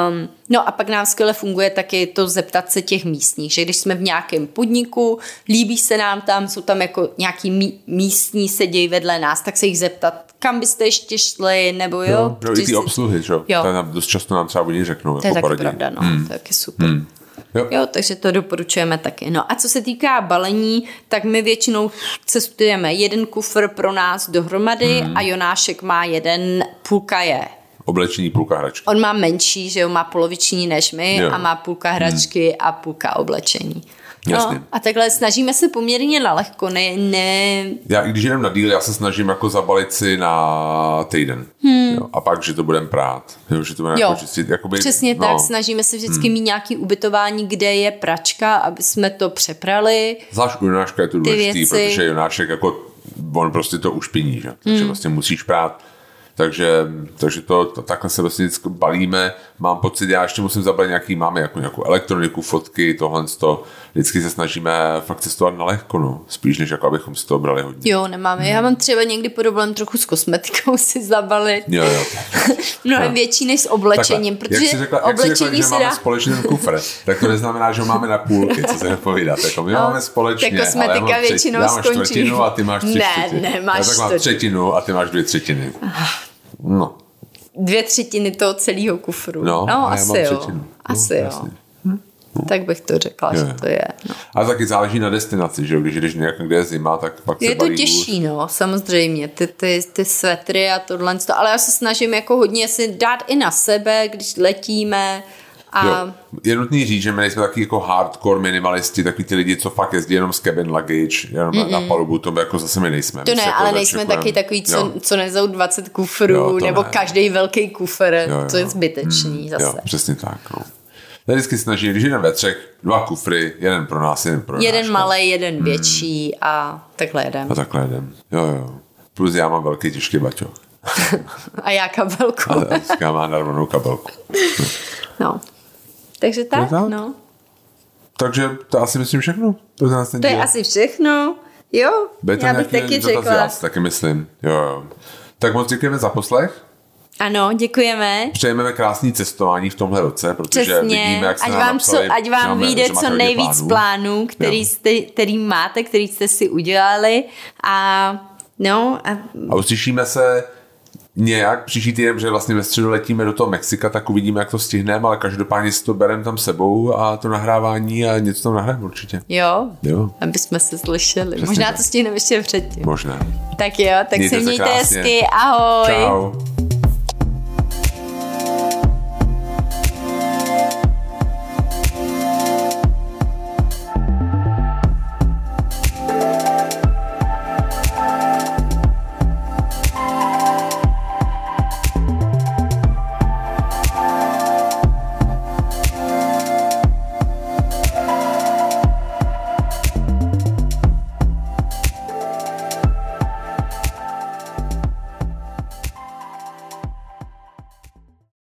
Um, no a pak nám skvěle funguje taky to zeptat se těch místních, že když jsme v nějakém podniku, líbí se nám tam, jsou tam jako nějaký mí, místní sedějí vedle nás, tak se jich zeptat, kam byste ještě šli, nebo jo. jo,
jo i ty obsluhy, že jo. nám dost často nám třeba oni řeknou.
To
jako
je taky poradí. pravda, no, hmm. to je taky super. Hmm. Jo. jo, takže to doporučujeme taky. No a co se týká balení, tak my většinou cestujeme jeden kufr pro nás dohromady hmm. a Jonášek má jeden, půlka je
oblečení, půlka hračky.
On má menší, že jo, má poloviční než my jo. a má půlka hračky hmm. a půlka oblečení. No, a takhle snažíme se poměrně na lehko, ne, ne...
Já, když jdem na díl, já se snažím jako zabalit si na týden. Hmm. Jo, a pak, že to budeme prát. Jo, že to budeme jo. Jako čistit. Jakoby,
Přesně no. tak, snažíme se vždycky hmm. mít nějaký ubytování, kde je pračka, aby jsme to přeprali.
Zvlášť u Jonáška je to důležité, protože Jonášek jako on prostě to ušpiní, že? takže hmm. vlastně musíš prát takže, takže to, to, takhle se vlastně vždycky balíme. Mám pocit, já ještě musím zabrat nějaký, máme jako nějakou elektroniku, fotky, tohle to. Vždycky se snažíme fakt cestovat na lehko, no. Spíš než jako abychom si to brali hodně.
Jo, nemáme. Hmm. Já mám třeba někdy problém trochu s kosmetikou si zabalit.
Jo, jo.
Mnohem no. větší než s oblečením,
Takhle. protože jak jsi řekla, oblečení jak jsi řekla, že máme dá... společný kufr, tak to neznamená, že ho máme na půlky, co se nepovídat. Jako my no, máme společně,
tak kosmetika ale většinou
já mám skončí. čtvrtinu a ty máš tři
Ne, ne, máš
já tak mám třetinu a ty máš dvě třetiny. No.
Dvě třetiny toho celého kufru.
No,
no
asi jo.
Třetinu. Asi no, jo. Jasně. No. Tak bych to řekla, je. že to je. No.
A taky záleží na destinaci, že když jdeš někde je zima, tak pak
je to těžší, hůř. no, samozřejmě, ty, ty, ty svetry a tohle, ale já se snažím jako hodně si dát i na sebe, když letíme, a... Jo.
Je nutný říct, že my nejsme taky jako hardcore minimalisti, takový ty lidi, co fakt jezdí jenom z cabin luggage, jenom Mm-mm. na palubu, to jako zase my nejsme.
To my ne,
jako
ale nejsme taky takový, co, co nezou 20 kufrů, jo, nebo ne. každý velký kufr, jo, jo. to je zbytečný mm, zase. Jo,
přesně tak, no. Já vždycky snaží, když jdeme ve třech, dva kufry, jeden pro nás, jeden pro nás.
Jeden malý, jeden hmm. větší a takhle jedem.
A takhle jedem, jo, jo. Plus já mám velký těžký baťoch.
a já kabelku. a
já mám narvanou kabelku.
no. Takže tak, tak, no.
Takže to asi myslím všechno. To,
to je asi všechno. Jo, Bude já bych taky řekla. Já
taky myslím. Jo, jo. Tak moc děkujeme za poslech.
Ano, děkujeme.
Přejeme krásný cestování v tomhle roce, protože Přesně. vidíme, jak se
ať vám, napsali, ať vám vyjde co nejvíc plánů, plánů který, jste, který máte, který jste si udělali a no. A,
a uslyšíme se nějak příští týden, že vlastně ve středu letíme do toho Mexika, tak uvidíme, jak to stihneme, ale každopádně si to bereme tam sebou a to nahrávání a něco tam nahrajeme určitě.
Jo,
jo.
aby jsme se slyšeli. Přesně Možná tak. to stihneme ještě předtím.
Možná.
Tak jo, tak mějte se mějte hezky, ahoj.
Čau.